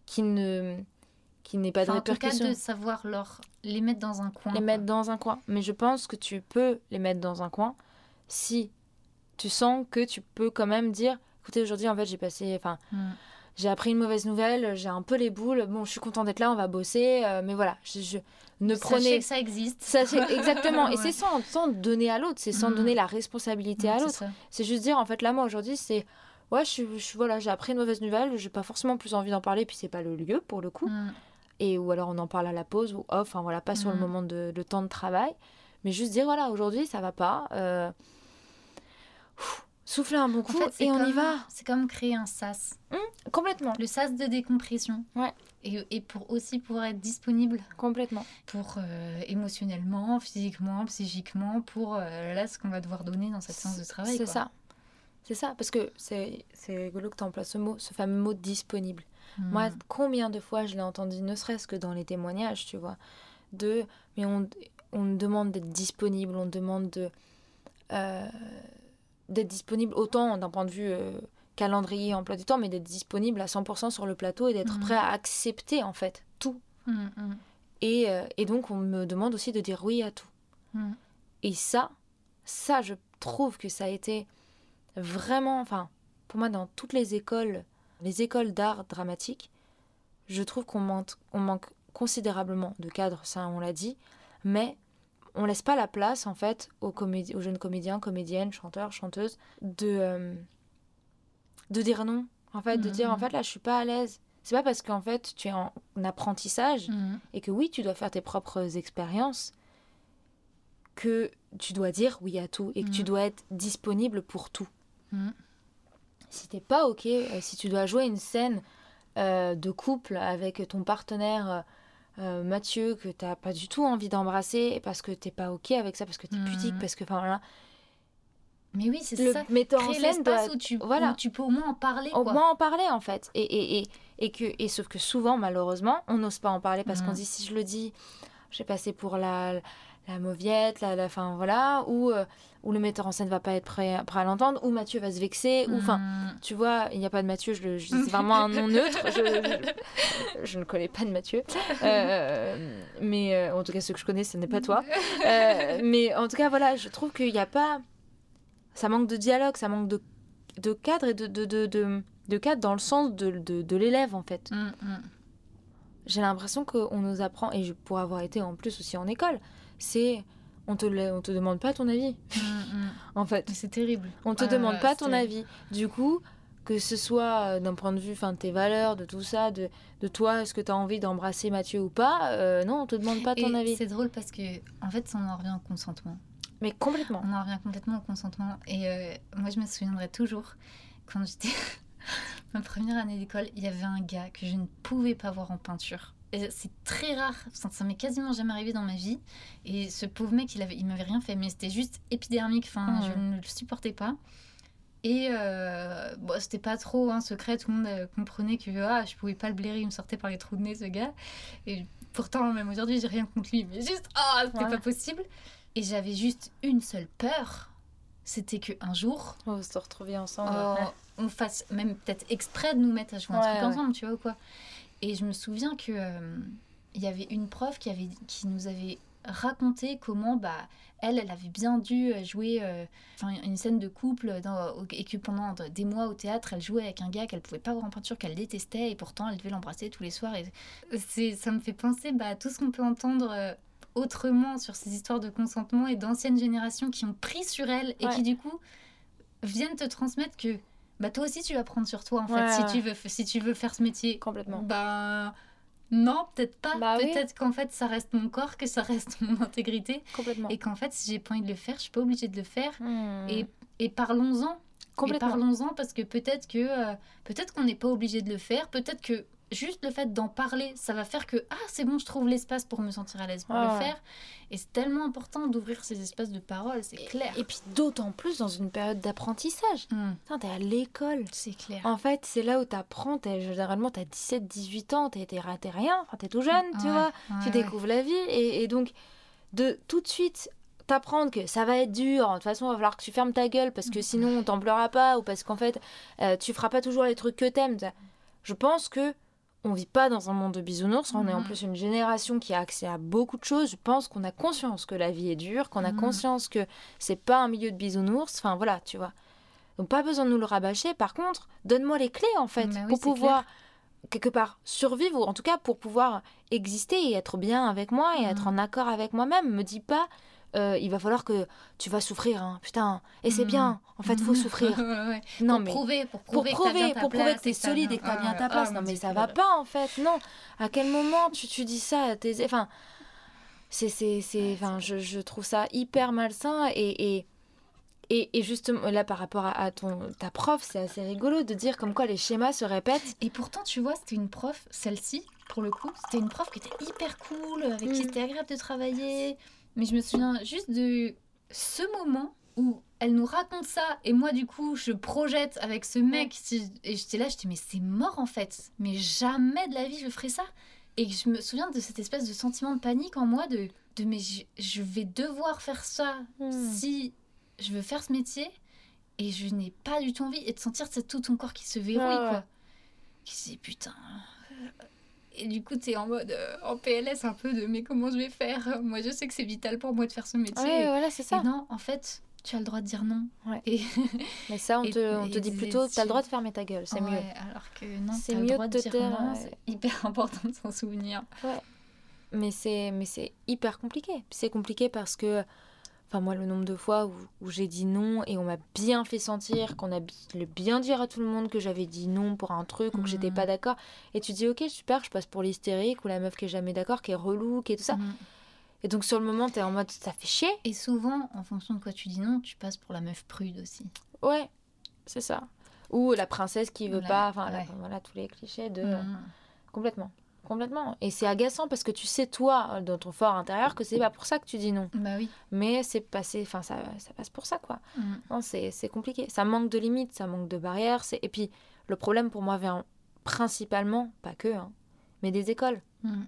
Qui ne, qui n'ait pas Enfin, de en tout cas, de savoir leur... les mettre dans un coin. Les quoi. mettre dans un coin. Mais je pense que tu peux les mettre dans un coin si tu sens que tu peux quand même dire, écoutez, aujourd'hui en fait j'ai passé, enfin, Mm. j'ai appris une mauvaise nouvelle, j'ai un peu les boules. Bon, je suis contente d'être là, on va bosser, euh, mais voilà, je, je- ne Sachez prenez que ça existe. Sachez- exactement. Et c'est sans, sans donner à l'autre, c'est sans Mhm. donner la responsabilité à Ouais, c'est l'autre. C'est juste dire, en fait, là, moi, aujourd'hui, c'est. Ouais, je je voilà, j'ai appris une mauvaise nouvelle, j'ai pas forcément plus envie d'en parler, puis c'est pas le lieu pour le coup. Mm. Et ou alors on en parle à la pause ou off, enfin voilà, pas sur le Mhm. moment de, de temps de travail. Mais juste dire, voilà, aujourd'hui, ça va pas. euh, ouf, Souffler un bon En coup fait, et on y va. C'est comme créer un sas. Complètement. Le sas de décompression. Ouais. Et, et pour aussi pouvoir être disponible Complètement. pour euh, émotionnellement, physiquement, psychiquement, pour euh, là ce qu'on va devoir donner dans cette séance de travail. C'est ça. C'est ça, parce que c'est c'est rigolo que tu emploies ce mot, ce fameux mot disponible. Moi, Mm. combien de fois je l'ai entendu, ne serait-ce que dans les témoignages, tu vois, de mais on, on me demande d'être disponible, on demande de euh, d'être disponible autant d'un point de vue euh, calendrier, emploi du temps, mais d'être disponible à 100% sur le plateau et d'être Mhm. prêt à accepter en fait tout. Mm, mm, Et, euh, et donc on me demande aussi de dire oui à tout. Et ça, ça, je trouve que ça a été vraiment, enfin, pour moi, dans toutes les écoles, les écoles d'art dramatique, je trouve qu'on manque, on manque considérablement de cadres, ça on l'a dit, mais on laisse pas la place, en fait, aux, comédi- aux jeunes comédiens, comédiennes, chanteurs, chanteuses, de, euh, de dire non, en fait, de dire, en mhm. fait, là, je suis pas à l'aise. C'est pas parce qu'en fait, tu es en apprentissage Mm. et que oui, tu dois faire tes propres expériences, que tu dois dire oui à tout et que tu Mhm. dois être disponible pour tout. Si t'es pas ok, euh, si tu dois jouer une scène euh, de couple avec ton partenaire euh, Mathieu que t'as pas du tout envie d'embrasser parce que t'es pas ok avec ça, parce que t'es Mhm. pudique, parce que enfin voilà, Mais oui, c'est le ça. metteur en scène doit où tu, voilà. où tu peux au moins en parler. au quoi. moins en parler en fait. Et, et, et, et que, et sauf que souvent, malheureusement, on n'ose pas en parler parce Mhm. qu'on dit si je le dis, j'ai passé pour la, la mauviette, la, la fin, voilà, ou, euh, ou le metteur en scène va pas être prêt, prêt à l'entendre, ou Mathieu va se vexer, ou enfin, Mm. tu vois, il n'y a pas de Mathieu, je, c'est vraiment un nom neutre, je, je- je ne connais pas de Mathieu, Euh, mais euh, en tout cas, ceux que je connais, ce n'est pas toi. Mais en tout cas, voilà, je trouve qu'il n'y a pas. Ça manque de dialogue, ça manque de, de cadre et de, de, de, de, cadre dans le sens de, de, de l'élève, en fait. Mm, mm. J'ai l'impression qu'on nous apprend, et pour avoir été en plus aussi en école, c'est. On te, on te demande pas ton avis, Mm, mm. en fait. C'est terrible. On te Ouais, demande pas ton terrible. avis. Du coup, que ce soit euh, d'un point de vue fin, de tes valeurs, de tout ça, de, de toi, est-ce que tu as envie d'embrasser Mathieu ou pas, euh, non, on te demande pas ton Et avis. C'est drôle parce que, en fait, on en revient au consentement. Mais complètement. On en revient complètement au consentement. Et euh, moi, je me souviendrai toujours, quand j'étais ma première année d'école, il y avait un gars que je ne pouvais pas voir en peinture. C'est très rare, ça, ça m'est quasiment jamais arrivé dans ma vie. Et ce pauvre mec, il, avait, il m'avait rien fait, mais c'était juste épidermique, enfin, Mhm. je ne le supportais pas. Et euh, bon, c'était pas trop un secret, tout le monde euh, comprenait que ah, je pouvais pas le blairer, il me sortait par les trous de nez ce gars. Et pourtant, même aujourd'hui, j'ai rien contre lui, mais juste, ah, c'était Ouais. pas possible. Et j'avais juste une seule peur, c'était qu'un jour, On va se retrouver ensemble. euh, on fasse même peut-être exprès de nous mettre à jouer un truc ensemble, tu vois ou quoi. Et je me souviens que euh, il y avait une prof qui avait qui nous avait raconté comment bah elle elle avait bien dû euh, jouer euh, une scène de couple dans, et que pendant des mois au théâtre elle jouait avec un gars qu'elle pouvait pas voir en peinture qu'elle détestait et pourtant elle devait l'embrasser tous les soirs et c'est ça me fait penser bah, à tout ce qu'on peut entendre euh, autrement sur ces histoires de consentement et d'anciennes générations qui ont pris sur elles et Ouais. qui du coup viennent te transmettre que bah toi aussi tu vas prendre sur toi en fait Ouais, si tu veux si tu veux faire ce métier Complètement. bah non peut-être pas Bah oui. peut-être qu'en fait ça reste mon corps que ça reste mon intégrité Complètement. et qu'en fait si j'ai pas envie de le faire je suis pas obligée de le faire Hmm. et, et parlons-en et complètement. parlons-en parce que peut-être que euh, peut-être qu'on n'est pas obligé de le faire peut-être que juste le fait d'en parler ça va faire que ah c'est bon je trouve l'espace pour me sentir à l'aise pour le ouais. faire et c'est tellement important d'ouvrir ces espaces de parole c'est clair Et puis d'autant plus dans une période d'apprentissage. Putain, T'es à l'école. c'est clair En fait, c'est là où t'apprends. t'es- Généralement, t'as 17-18 ans, t'es t'es- t'es rien, enfin, t'es tout jeune, tu Ouais, vois. ouais, tu ouais. découvres la vie et, et donc de tout de suite t'apprendre que ça va être dur, de toute façon il va falloir que tu fermes ta gueule parce que sinon on t'en pleura pas ou parce qu'en fait euh, tu feras pas toujours les trucs que t'aimes. Je pense que on vit pas dans un monde de bisounours, on est en Mhm. plus une génération qui a accès à beaucoup de choses. Je pense qu'on a conscience que la vie est dure, qu'on a Mhm. conscience que c'est pas un milieu de bisounours. Enfin voilà, tu vois. Donc pas besoin de nous le rabâcher. Par contre, donne-moi les clés en fait pour pouvoir quelque part survivre ou en tout cas pour pouvoir exister et être bien avec moi et être Mhm. en accord avec moi-même. Me dis pas euh, il va falloir que tu vas souffrir, hein, putain. Et c'est bien. En fait, faut souffrir. Ouais, ouais. Non pour mais prouver pour pour prouver que bien prouver, ta pour prouver que t'es solide et que t'as bien Ah, ta ah, place. mon non mais ça va pas en fait. Non. À quel moment tu, tu dis ça à tes... Enfin, c'est c'est c'est. Enfin, je, je trouve ça hyper malsain et et et, et justement là par rapport à, à ton ta prof, c'est assez rigolo de dire comme quoi les schémas se répètent. Et pourtant, tu vois, c'était une prof, celle-ci, pour le coup, c'était une prof qui était hyper cool, avec qui Mm. c'était agréable de travailler. Mais je me souviens juste de ce moment où elle nous raconte ça et moi du coup je projette avec ce mec et j'étais là j'étais mais c'est mort en fait. Mais jamais de la vie je ferai ça. Et je me souviens de cette espèce de sentiment de panique en moi de, de mais je, vais devoir faire ça hmm. si je veux faire ce métier et je n'ai pas du tout envie et de sentir tout ton corps qui se verrouille quoi. Qui se dit putain et du coup, tu es en mode euh, en PLS un peu de mais comment je vais faire? Moi, je sais que c'est vital pour moi de faire ce métier. Ouais, voilà, c'est ça. non, en fait, tu as le droit de dire non. Et... Mais ça, on te, on te dit plutôt, tu as le droit de fermer ta gueule, c'est mieux. Alors que non, c'est mieux le droit de, dire non, c'est hyper important de s'en souvenir. Ouais. Mais c'est, mais c'est hyper compliqué. C'est compliqué parce que, enfin moi, le nombre de fois où, où j'ai dit non et on m'a bien fait sentir, qu'on a le bien dire à tout le monde que j'avais dit non pour un truc ou que j'étais pas mmh. d'accord. Et tu dis, ok, super, je passe pour l'hystérique ou la meuf qui est jamais d'accord, qui est relou, qui est tout ça. Mmh. Et donc sur le moment, tu es en mode ça fait chier. Et souvent, en fonction de quoi tu dis non, tu passes pour la meuf prude aussi. Ouais, c'est ça. Ou la princesse qui veut pas, enfin voilà, tous les clichés de. Mm. Complètement. Complètement. Et c'est agaçant parce que tu sais, toi, dans ton fort intérieur, que c'est pas pour ça que tu dis non. Bah oui. Mais c'est passé, enfin, ça, ça passe pour ça, quoi. Mm. Non, c'est compliqué. Ça manque de limites, ça manque de barrières. Et puis, le problème pour moi vient principalement, pas que, hein, mais des écoles. Mm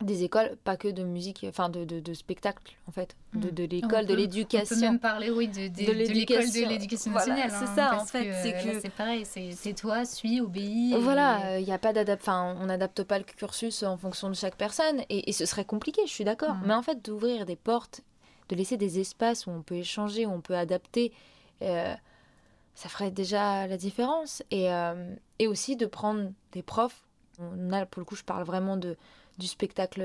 des écoles, pas que de musique, enfin de, de, de spectacle en fait, de, mm. de l'école, de l'éducation. On peut même parler, oui, de, de, l'école de l'éducation nationale. c'est hein, ça, en fait. C'est que... c'est pareil, c'est toi, suis, obéis. Voilà, il n'y a pas enfin, on n'adapte pas le cursus en fonction de chaque personne, et, et ce serait compliqué, je suis d'accord. Mm. Mais en fait, d'ouvrir des portes, de laisser des espaces où on peut échanger, où on peut adapter, euh, ça ferait déjà la différence. Et, euh, et aussi de prendre des profs. On a, pour le coup, je parle vraiment de du spectacle,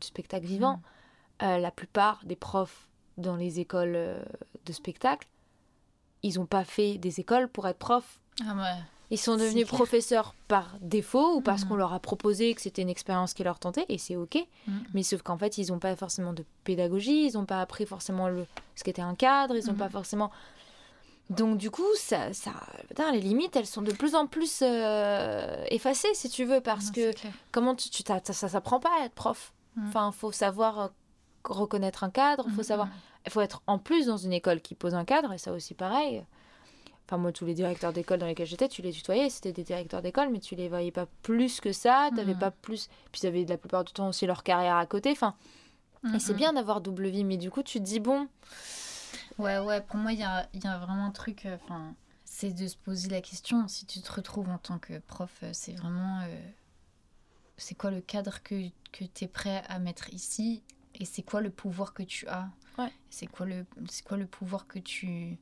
du spectacle vivant. Mm. Euh, la plupart des profs dans les écoles euh, de spectacle, ils n'ont pas fait des écoles pour être profs. Ah ils sont devenus professeurs par défaut ou parce mm. qu'on leur a proposé que c'était une expérience qui leur tentait et c'est ok. Mm. Mais sauf qu'en fait, ils n'ont pas forcément de pédagogie, ils n'ont pas appris forcément le, ce qu'était un cadre, ils n'ont pas forcément donc du coup, ça, ça, les limites, elles sont de plus en plus euh, effacées, si tu veux, parce que comment tu, tu ça, ça s'apprend pas à être prof. Mm. Enfin, faut savoir euh, reconnaître un cadre, faut mm, savoir, mm. il faut être en plus dans une école qui pose un cadre, et ça aussi pareil. Enfin, moi, tous les directeurs d'école dans lesquels j'étais, tu les tutoyais, c'était des directeurs d'école, mais tu les voyais pas plus que ça, tu n'avais pas plus. Puis ils avaient la plupart du temps aussi leur carrière à côté. Enfin, et c'est bien d'avoir double vie, mais du coup, tu te dis bon. Ouais, ouais, pour moi, il y a, y a, vraiment un truc, euh, c'est de se poser la question, si tu te retrouves en tant que prof, euh, c'est vraiment, euh, c'est quoi le cadre que, que tu es prêt à mettre ici et c'est quoi le pouvoir que tu as? Ouais. C'est quoi, le, quoi le pouvoir que tu,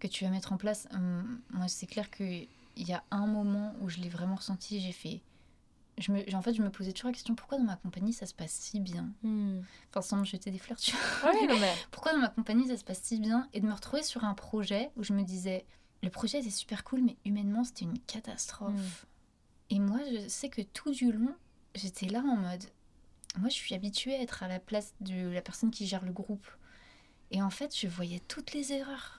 que tu vas mettre en place? Hum, Moi, c'est clair qu'il y a un moment où je l'ai vraiment ressenti, j'ai fait je me, en fait, je me posais toujours la question pourquoi dans ma compagnie ça se passe si bien hmm. Enfin, sans me jeter des fleurs, tu vois. pourquoi dans ma compagnie ça se passe si bien Et de me retrouver sur un projet où je me disais le projet était super cool, mais humainement c'était une catastrophe. Hmm. Et moi, je sais que tout du long, j'étais là en mode moi, je suis habituée à être à la place de la personne qui gère le groupe. Et en fait, je voyais toutes les erreurs.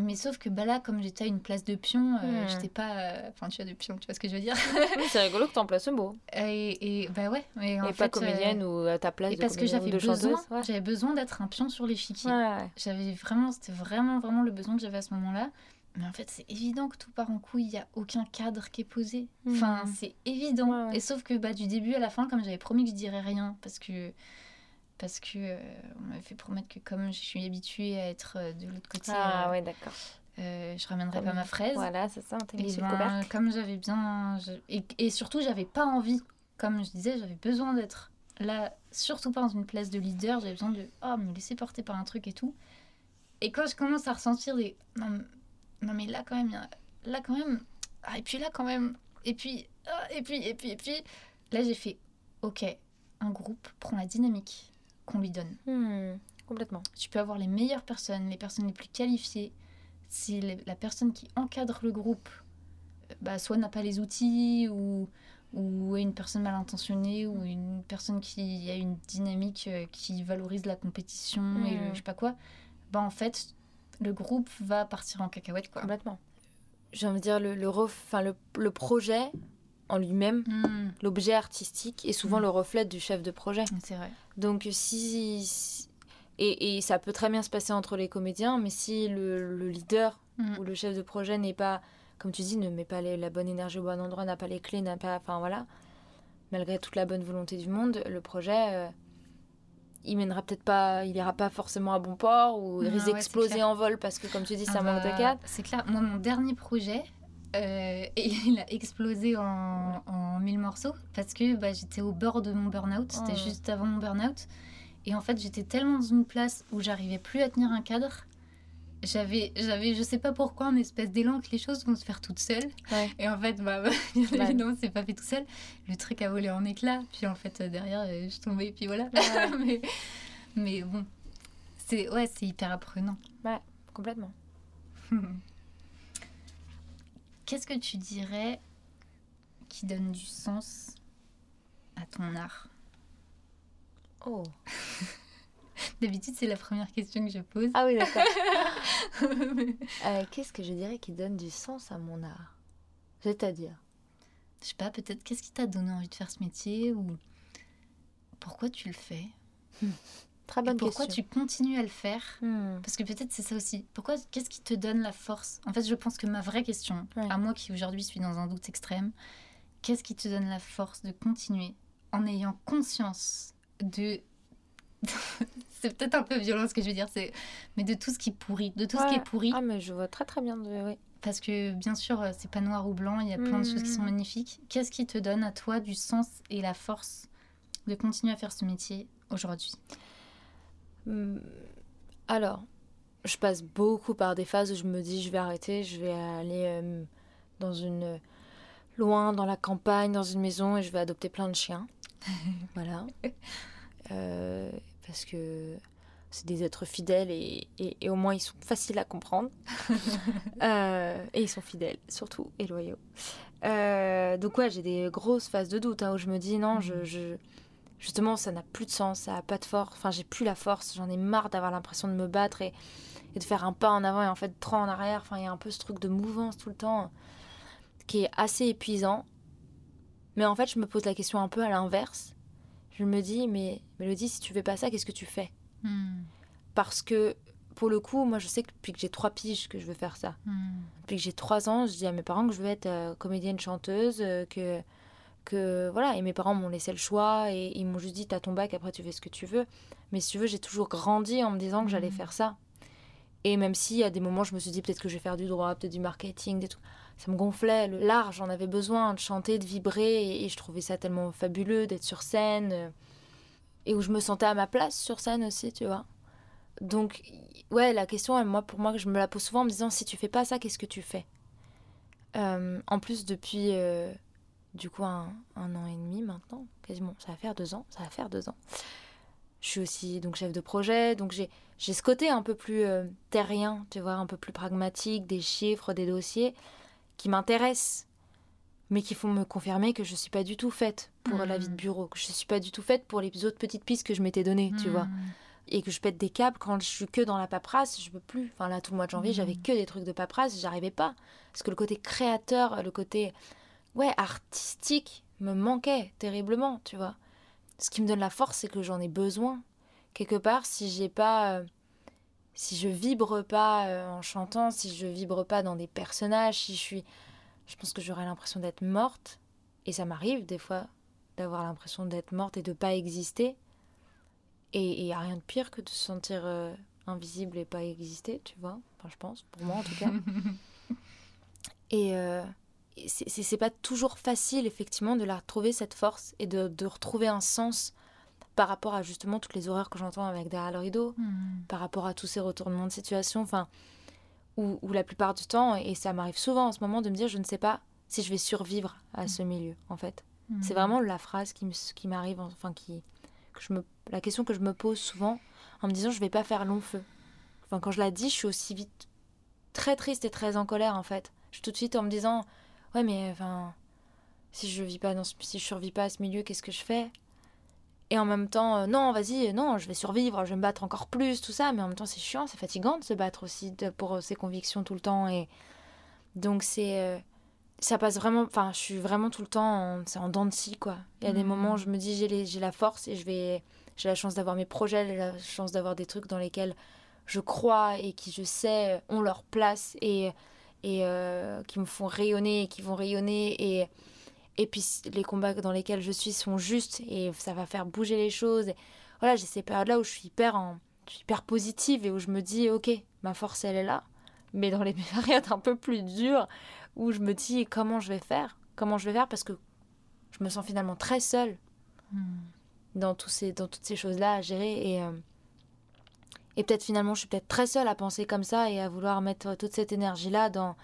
Mais sauf que bah là, comme j'étais à une place de pion, euh, hmm. j'étais pas. Euh, enfin, tu as de pion, tu vois ce que je veux dire C'est rigolo que tu emploies ce mot. Et, et bah ouais. Et, en pas comédienne ou à ta place. Et parce que j'avais besoin, j'avais besoin d'être un pion sur l'échiquier. J'avais vraiment, c'était vraiment, vraiment le besoin que j'avais à ce moment-là. Mais en fait, c'est évident que tout part en couille, il n'y a aucun cadre qui est posé. Enfin, hmm. c'est évident. Et sauf que bah, du début à la fin, comme j'avais promis que je dirais rien, parce que parce que euh, on m'avait fait promettre que comme je suis habituée à être euh, de l'autre côté, ah euh, ouais d'accord. je ramènerais pas ma fraise. Voilà, c'est ça, et ben, Comme j'avais bien. Et, et, surtout, j'avais pas envie. Comme je disais, j'avais besoin d'être là, surtout pas dans une place de leader. J'avais besoin de oh, me laisser porter par un truc et tout. Et quand je commence à ressentir des. Non, non mais là, quand même, là, quand même. Ah, et puis là, quand même. Et puis. Ah, et puis, et puis, et puis. Là, j'ai fait Ok, un groupe prend la dynamique qu'on lui donne. Hmm, complètement. Tu peux avoir les meilleures personnes, les personnes les plus qualifiées. Si la personne qui encadre le groupe, euh, bah, soit n'a pas les outils ou, ou est une personne mal intentionnée ou une personne qui a une dynamique euh, qui valorise la compétition et je sais pas quoi, bah en fait, le groupe va partir en cacahuète. Quoi. Complètement. J'ai envie de dire, le, le, le, le projet en lui-même, hmm. l'objet artistique est souvent hmm. le reflet du chef de projet. C'est vrai. Donc si, Et, et ça peut très bien se passer entre les comédiens, mais si le, le leader Mm. ou le chef de projet n'est pas, comme tu dis, ne met pas les- la bonne énergie au bon endroit, n'a pas les clés, n'a pas. Enfin voilà. Malgré toute la bonne volonté du monde, le projet. euh, il mènera peut-être pas, il ira pas forcément à bon port ou il risque d'exploser en vol parce que, comme tu dis, ça Ah manque de bah, cadre. C'est clair. Moi, mon dernier projet, euh, il a explosé en, en mille morceaux parce que bah, j'étais au bord de mon burn-out. C'était Oh. juste avant mon burn-out. Et en fait, j'étais tellement dans une place où j'arrivais plus à tenir un cadre. J'avais, j'avais, je sais pas pourquoi, une espèce d'élan que les choses vont se faire toutes seules. Ouais. Et en fait, bah, bien Ouais. évidemment, c'est pas fait tout seul. Le truc a volé en éclats. Puis en fait, euh, derrière, euh, je tombais. Et puis voilà. Ouais. mais, mais bon, c'est, ouais, c'est hyper apprenant. Complètement. Qu'est-ce que tu dirais qui donne du sens à ton art Oh. D'habitude, c'est la première question que je pose. Ah oui, d'accord. Euh, Qu'est-ce que je dirais qui donne du sens à mon art? C'est-à-dire? Je sais pas, peut-être qu'est-ce qui t'a donné envie de faire ce métier ou pourquoi tu le fais? Très Et bonne pourquoi question. tu continues à le faire Hmm. Parce que peut-être c'est ça aussi. Pourquoi Qu'est-ce qui te donne la force? En fait, je pense que ma vraie question, à moi qui aujourd'hui suis dans un doute extrême, qu'est-ce qui te donne la force de continuer en ayant conscience de. c'est peut-être un peu violent ce que je veux dire, c'est mais de tout ce qui pourrit, de tout ce qui est pourri. Ah, mais je vois très très bien. De... Oui. Parce que bien sûr, euh, c'est pas noir ou blanc, il y a plein de choses qui sont Mhm. magnifiques. Qu'est-ce qui te donne à toi du sens et la force de continuer à faire ce métier aujourd'hui? Hmm. Alors, je passe beaucoup par des phases où je me dis je vais arrêter, je vais aller euh, dans une loin dans la campagne, dans une maison et je vais adopter plein de chiens. voilà. Euh, parce que c'est des êtres fidèles et, et- et au moins ils sont faciles à comprendre. Euh, et ils sont fidèles, surtout, et loyaux. Donc ouais, j'ai des grosses phases de doute hein, où je me dis non, je, je- justement ça n'a plus de sens, ça n'a pas de force. Enfin, j'ai plus la force, j'en ai marre d'avoir l'impression de me battre et, et de faire un pas en avant et en fait trois en arrière. Enfin, il y a un peu ce truc de mouvance tout le temps qui est assez épuisant. Mais en fait, je me pose la question un peu à l'inverse. Je me dis, mais Mélodie, si tu fais pas ça, qu'est-ce que tu fais? Hmm. Parce que pour le coup, moi je sais que depuis que j'ai trois piges que je veux faire ça. Hmm. Depuis que j'ai trois ans, je dis à mes parents que je veux être euh, comédienne chanteuse, euh, que, que voilà. Et mes parents m'ont laissé le choix et ils m'ont juste dit t'as ton bac, après tu fais ce que tu veux. Mais si tu veux, j'ai toujours grandi en me disant que j'allais Mhm. faire ça. Et même si à des moments je me suis dit peut-être que je vais faire du droit, peut-être du marketing, des trucs, ça me gonflait. Le- L'art, j'en avais besoin de chanter, de vibrer et, et je trouvais ça tellement fabuleux d'être sur scène euh, et où je me sentais à ma place sur scène aussi, tu vois. Donc, ouais, la question, moi, pour moi, je me la pose souvent en me disant si tu fais pas ça, qu'est-ce que tu fais? Euh, En plus, depuis euh, du coup un, un an et demi maintenant, quasiment, ça va faire deux ans, ça va faire deux ans. Je suis aussi donc chef de projet, donc j'ai j'ai ce côté un peu plus euh, terrien, tu vois, un peu plus pragmatique, des chiffres, des dossiers qui m'intéressent, mais qui font me confirmer que je suis pas du tout faite pour la vie de Mhm. bureau, que je suis pas du tout faite pour les autres petites pistes que je m'étais données, tu vois Hmm. et que je pète des câbles quand je suis que dans la paperasse, je peux plus. Enfin là, tout le mois de janvier, j'avais que des trucs de paperasse, j'arrivais pas. Parce que le côté créateur, le côté ouais artistique me manquait terriblement, tu vois. Ce qui me donne la force, c'est que j'en ai besoin. Quelque part, si j'ai pas, euh, si je vibre pas euh, en chantant, si je vibre pas dans des personnages, si je suis, je pense que j'aurais l'impression d'être morte. Et ça m'arrive des fois d'avoir l'impression d'être morte et de pas exister. Et il n'y a rien de pire que de se sentir euh, invisible et pas exister, tu vois. Enfin, je pense, pour moi en tout cas. et euh, et c'est- c'est c'est pas toujours facile, effectivement, de la retrouver, cette force, et de, de retrouver un sens par rapport à justement toutes les horreurs que j'entends avec derrière le rideau, Hmm. par rapport à tous ces retournements de situation, enfin, où, où la plupart du temps, et ça m'arrive souvent en ce moment, de me dire, je ne sais pas si je vais survivre à ce milieu, en fait. C'est Hmm. vraiment la phrase qui me- qui m'arrive, enfin qui, que je me, la question que je me pose souvent en me disant je vais pas faire long feu. Enfin quand je la dis, je suis aussi vite très triste et très en colère en fait. Je suis tout de suite en me disant ouais mais enfin si je vis pas dans ce, si je survis pas à ce milieu, qu'est-ce que je fais? Et en même temps euh, non vas-y non je vais survivre, je vais me battre encore plus tout ça, mais en même temps c'est chiant, c'est fatigant de se battre aussi de- pour euh, ses convictions tout le temps et donc c'est euh, ça passe vraiment enfin je suis vraiment tout le temps en, c'est en dents de scie quoi il y a des Mhm. moments où je me dis j'ai j'ai la force et je vais j'ai la chance d'avoir mes projets, j'ai la chance d'avoir des trucs dans lesquels je crois et qui, je sais, ont leur place et, et euh, qui me font rayonner et qui vont rayonner. Et, et puis les combats dans lesquels je suis sont justes et ça va faire bouger les choses. Et voilà, j'ai ces périodes-là où je suis hyper, en, je suis hyper positive et où je me dis, ok, ma force, elle est là. Mais dans les périodes un peu plus dures, où je me dis, comment je vais faire? Comment je vais faire? Parce que je me sens finalement très seule hmm. dans, tous ces, dans toutes ces choses-là à gérer. Et, euh, et peut-être finalement, je suis peut-être très seule à penser comme ça et à vouloir mettre toute cette énergie-là dans,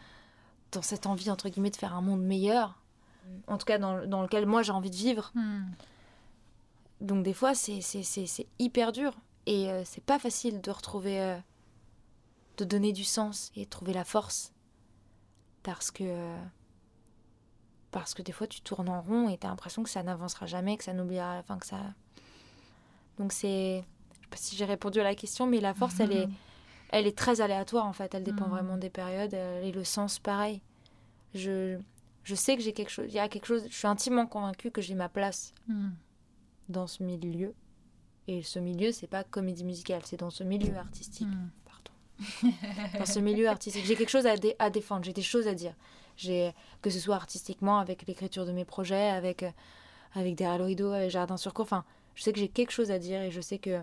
dans cette envie, entre guillemets, de faire un monde meilleur. En tout cas, dans, dans lequel moi j'ai envie de vivre. Hmm. Donc des fois, c'est hyper dur. Et euh, c'est pas facile de retrouver, euh, de donner du sens et de trouver la force. Parce que, euh, parce que des fois, tu tournes en rond et tu as l'impression que ça n'avancera jamais, que ça n'oubliera, enfin que ça. Donc c'est, pas si j'ai répondu à la question, mais la force, elle est, elle est très aléatoire en fait. Elle dépend hmm. vraiment des périodes. Et le sens, pareil. Je, je sais que j'ai quelque chose, il y a quelque chose. Je suis intimement convaincue que j'ai ma place. Hmm dans ce milieu. Et ce milieu, c'est pas comédie musicale, c'est dans ce milieu artistique. Hmm. Pardon. dans ce milieu artistique. J'ai quelque chose à, à défendre, j'ai des choses à dire. J'ai que ce soit artistiquement, avec l'écriture de mes projets, avec, euh, avec des Lorido, avec Jardin sur Cour. Enfin, je sais que j'ai quelque chose à dire et je sais que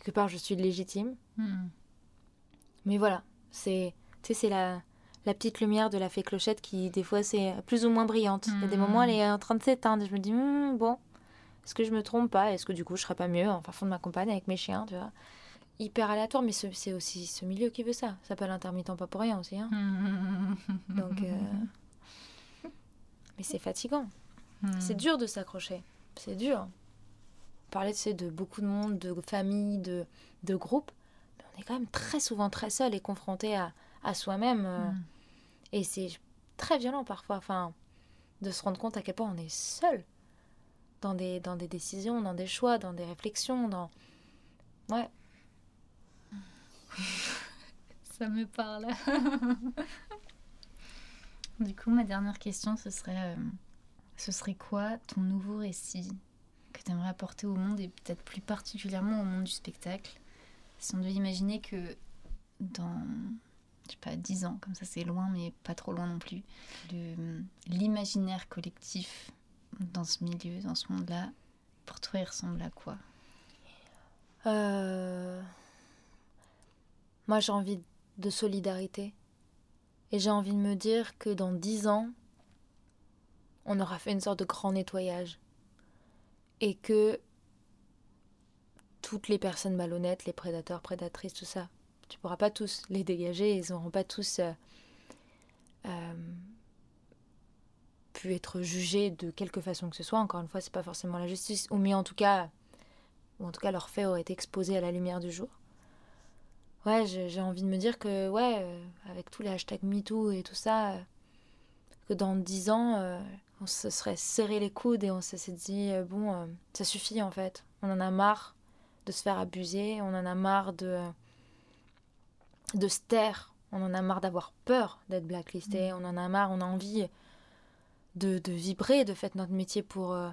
quelque part, je suis légitime. Hmm. Mais voilà, c'est c'est la, la petite lumière de la fée clochette qui, des fois, c'est plus ou moins brillante. Il y a des hmm. moments, elle est en train de s'éteindre. Je me dis, hmm, bon, est-ce que je me trompe pas? Est-ce que du coup je serais pas mieux en fond de ma compagne avec mes chiens, tu vois? Hyper aléatoire, mais c'est aussi ce milieu qui veut ça. Ça s'appelle intermittent pas pour rien aussi. Hein. Donc, euh, mais c'est fatigant. C'est dur de s'accrocher. C'est dur. Parlait de, de beaucoup de monde, de familles, de, de groupes. Mais on est quand même très souvent très seul et confronté à, à soi-même. Euh. Mm. Et c'est très violent parfois. Enfin, de se rendre compte à quel point on est seul dans des, dans des décisions, dans des choix, dans des réflexions, dans... Ouais. Ça me parle. du coup, ma dernière question, ce serait, euh, ce serait quoi ton nouveau récit? Que tu aimerais apporter au monde et peut-être plus particulièrement au monde du spectacle Si on devait imaginer que dans, je sais pas, 10 ans, comme ça c'est loin mais pas trop loin non plus, l'imaginaire collectif dans ce milieu, dans ce monde-là, pour toi, il ressemble à quoi? Euh, Moi, j'ai envie de solidarité. Et j'ai envie de me dire que dans dix ans, on aura fait une sorte de grand nettoyage. Et que toutes les personnes malhonnêtes, les prédateurs, prédatrices, tout ça, tu pourras pas tous les dégager, ils n'auront pas tous euh, euh, pu être jugé de quelque façon que ce soit. Encore une fois, c'est pas forcément la justice, ou mais en tout cas, ou en tout cas, leurs été exposés à la lumière du jour. Ouais, j'ai envie de me dire que, ouais, euh, avec tous les hashtags MeToo et tout ça, que dans dix ans, on se serait serré les coudes et on se s'est dit, bon, ça suffit en fait. On en a marre de se faire abuser, on en a marre de, de se taire, on en a marre d'avoir peur d'être blacklisté, mmh. on en a marre, on a envie de, vibrer, de faire notre métier pour, euh,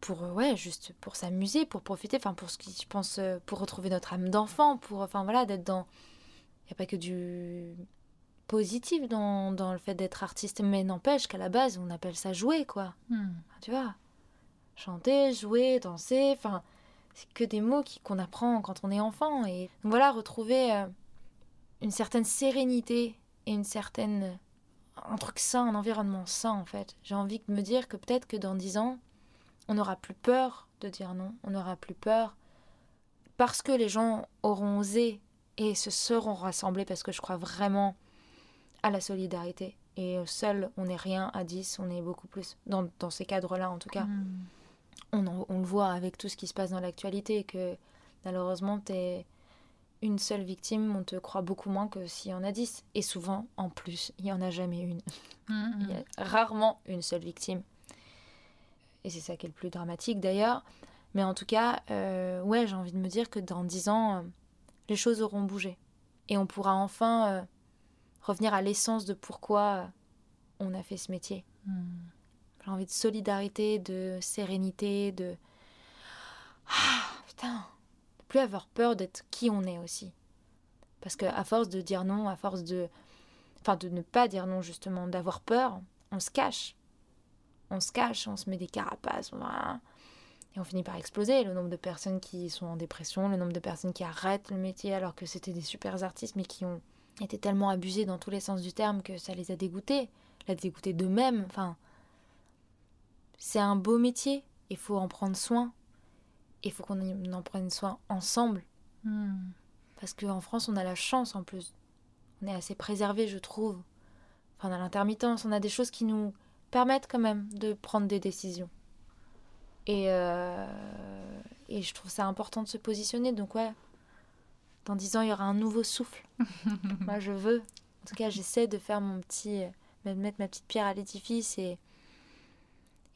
pour euh, ouais, juste pour s'amuser, pour profiter, enfin pour ce qui, je pense, euh, pour retrouver notre âme d'enfant, pour, enfin voilà, d'être dans, il n'y a pas que du positif dans, dans le fait d'être artiste, mais n'empêche qu'à la base, on appelle ça jouer, quoi. Hmm. Tu vois, chanter, jouer, danser, enfin, c'est que des mots qu'on apprend quand on est enfant. Et donc voilà, retrouver une certaine sérénité et une certaine un truc sain, un environnement sain en fait. J'ai envie de me dire que peut-être que dans dix ans, on n'aura plus peur de dire non, on n'aura plus peur parce que les gens auront osé et se seront rassemblés parce que je crois vraiment à la solidarité. Et seul, on n'est rien, à dix, on est beaucoup plus. Dans, dans ces cadres-là, en tout cas. Hmm. On, on, le voit avec tout ce qui se passe dans l'actualité, que malheureusement, tu es une seule victime, on te croit beaucoup moins que s'il y en a dix. Et souvent, en plus, il n'y en a jamais une. Mm-hmm. Il y a rarement une seule victime. Et c'est ça qui est le plus dramatique d'ailleurs. Mais en tout cas, euh, ouais, j'ai envie de me dire que dans dix ans, euh, les choses auront bougé. Et on pourra enfin euh, revenir à l'essence de pourquoi on a fait ce métier. Mm. J'ai envie de solidarité, de sérénité, de Ah, putain. Plus avoir peur d'être qui on est aussi. Parce que à force de dire non, à force de. Enfin, de ne pas dire non, justement, d'avoir peur, on se cache. On se cache, on se met des carapaces. Et on finit par exploser. Le nombre de personnes qui sont en dépression, le nombre de personnes qui arrêtent le métier alors que c'était des super artistes, mais qui ont été tellement abusés dans tous les sens du terme que ça les a dégoûtés. La dégoûté d'eux-mêmes. Enfin, c'est un beau métier. Il faut en prendre soin. Il faut qu'on en prenne soin ensemble. Hmm. Parce qu'en France, on a la chance en plus. On est assez préservé, je trouve. Enfin, on a l'intermittence, on a des choses qui nous permettent quand même de prendre des décisions. Et, euh, et je trouve ça important de se positionner. Donc, ouais, dans dix ans, il y aura un nouveau souffle. Moi, je veux. En tout cas, j'essaie de faire mon petit. de mettre ma petite pierre à l'édifice et.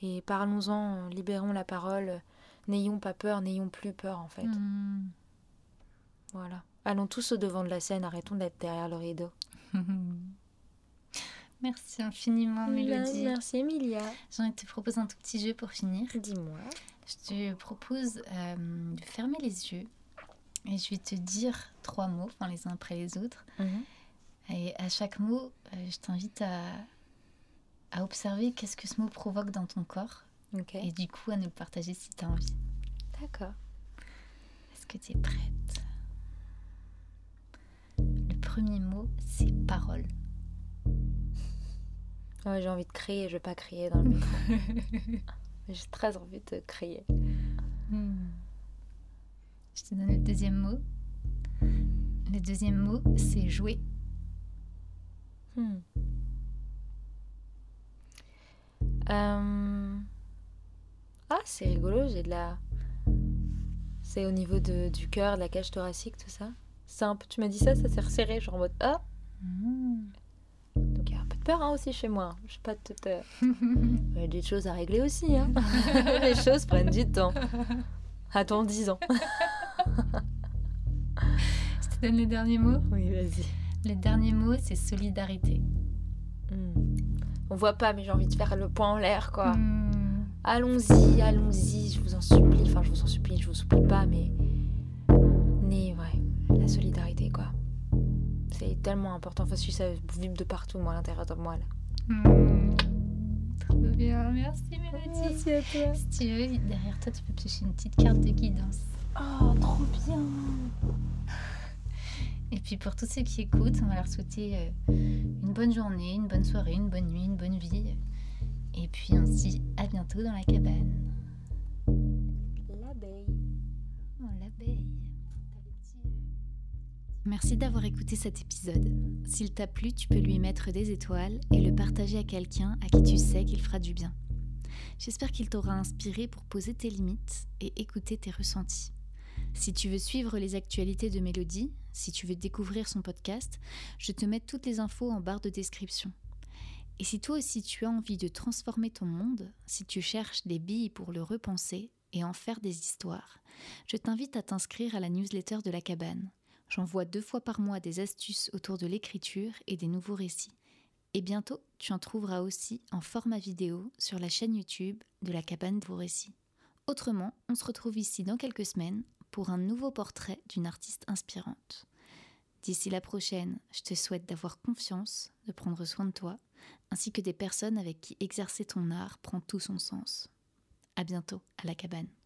Et parlons-en, libérons la parole. N'ayons pas peur, n'ayons plus peur, en fait. Hmm. Voilà. Allons tous au devant de la scène, arrêtons d'être derrière le rideau. Merci infiniment, Mélodie. Merci, Emilia. J'ai envie de te proposer un tout petit jeu pour finir. Dis-moi. Je te propose euh, de fermer les yeux et je vais te dire trois mots, enfin les uns après les autres. Mhm. Et à chaque mot, euh, je t'invite à, à observer qu'est-ce que ce mot provoque dans ton corps. Et du coup, à nous le partager si tu as envie. D'accord. Est-ce que tu es prête? Le premier mot, c'est parole. j'ai envie de crier, je vais pas crier dans le micro. j'ai très envie de crier. Hmm. Je te donne le deuxième mot. Le deuxième mot, c'est jouer. Hmm. Euh, ah, c'est rigolo, j'ai de la. C'est au niveau de, du cœur, de la cage thoracique, tout ça. C'est un peu... Tu m'as dit ça, ça s'est resserré, genre en mode Ah hmm. Donc il y a un peu de peur hein, aussi chez moi. Je sais pas de peur. Il y a des choses à régler aussi. Hein. Les choses prennent du temps. Attends 10 ans. Je te donne les derniers mots Oui, vas-y. Le dernier mot, c'est solidarité. Hmm. On voit pas, mais j'ai envie de faire le point en l'air, quoi. Hmm. Allons-y, allons-y, je vous en supplie. Enfin, je vous en supplie, je vous supplie pas, mais. Mais ouais, la solidarité, quoi. C'est tellement important. Enfin, si ça vibre de partout, moi, à l'intérieur de moi, là. Hmm. Trop bien, merci Mélodie. Merci à toi. Si tu veux, derrière toi, tu peux piocher une petite carte de guidance. Oh, trop bien. Et puis pour tous ceux qui écoutent, on va leur souhaiter euh, une bonne journée, une bonne soirée, une bonne nuit, une bonne vie. Et puis ainsi, à bientôt dans la cabane. L'abeille. Oh, l'abeille. Merci d'avoir écouté cet épisode. S'il t'a plu, tu peux lui mettre des étoiles et le partager à quelqu'un à qui tu sais qu'il fera du bien. J'espère qu'il t'aura inspiré pour poser tes limites et écouter tes ressentis. Si tu veux suivre les actualités de Mélodie, si tu veux découvrir son podcast, je te mets toutes les infos en barre de description. Et si toi aussi tu as envie de transformer ton monde, si tu cherches des billes pour le repenser et en faire des histoires, je t'invite à t'inscrire à la newsletter de la cabane. J'envoie deux fois par mois des astuces autour de l'écriture et des nouveaux récits. Et bientôt, tu en trouveras aussi en format vidéo sur la chaîne YouTube de la cabane de vos récits. Autrement, on se retrouve ici dans quelques semaines pour un nouveau portrait d'une artiste inspirante. D'ici la prochaine, je te souhaite d'avoir confiance, de prendre soin de toi, ainsi que des personnes avec qui exercer ton art prend tout son sens. À bientôt à la cabane.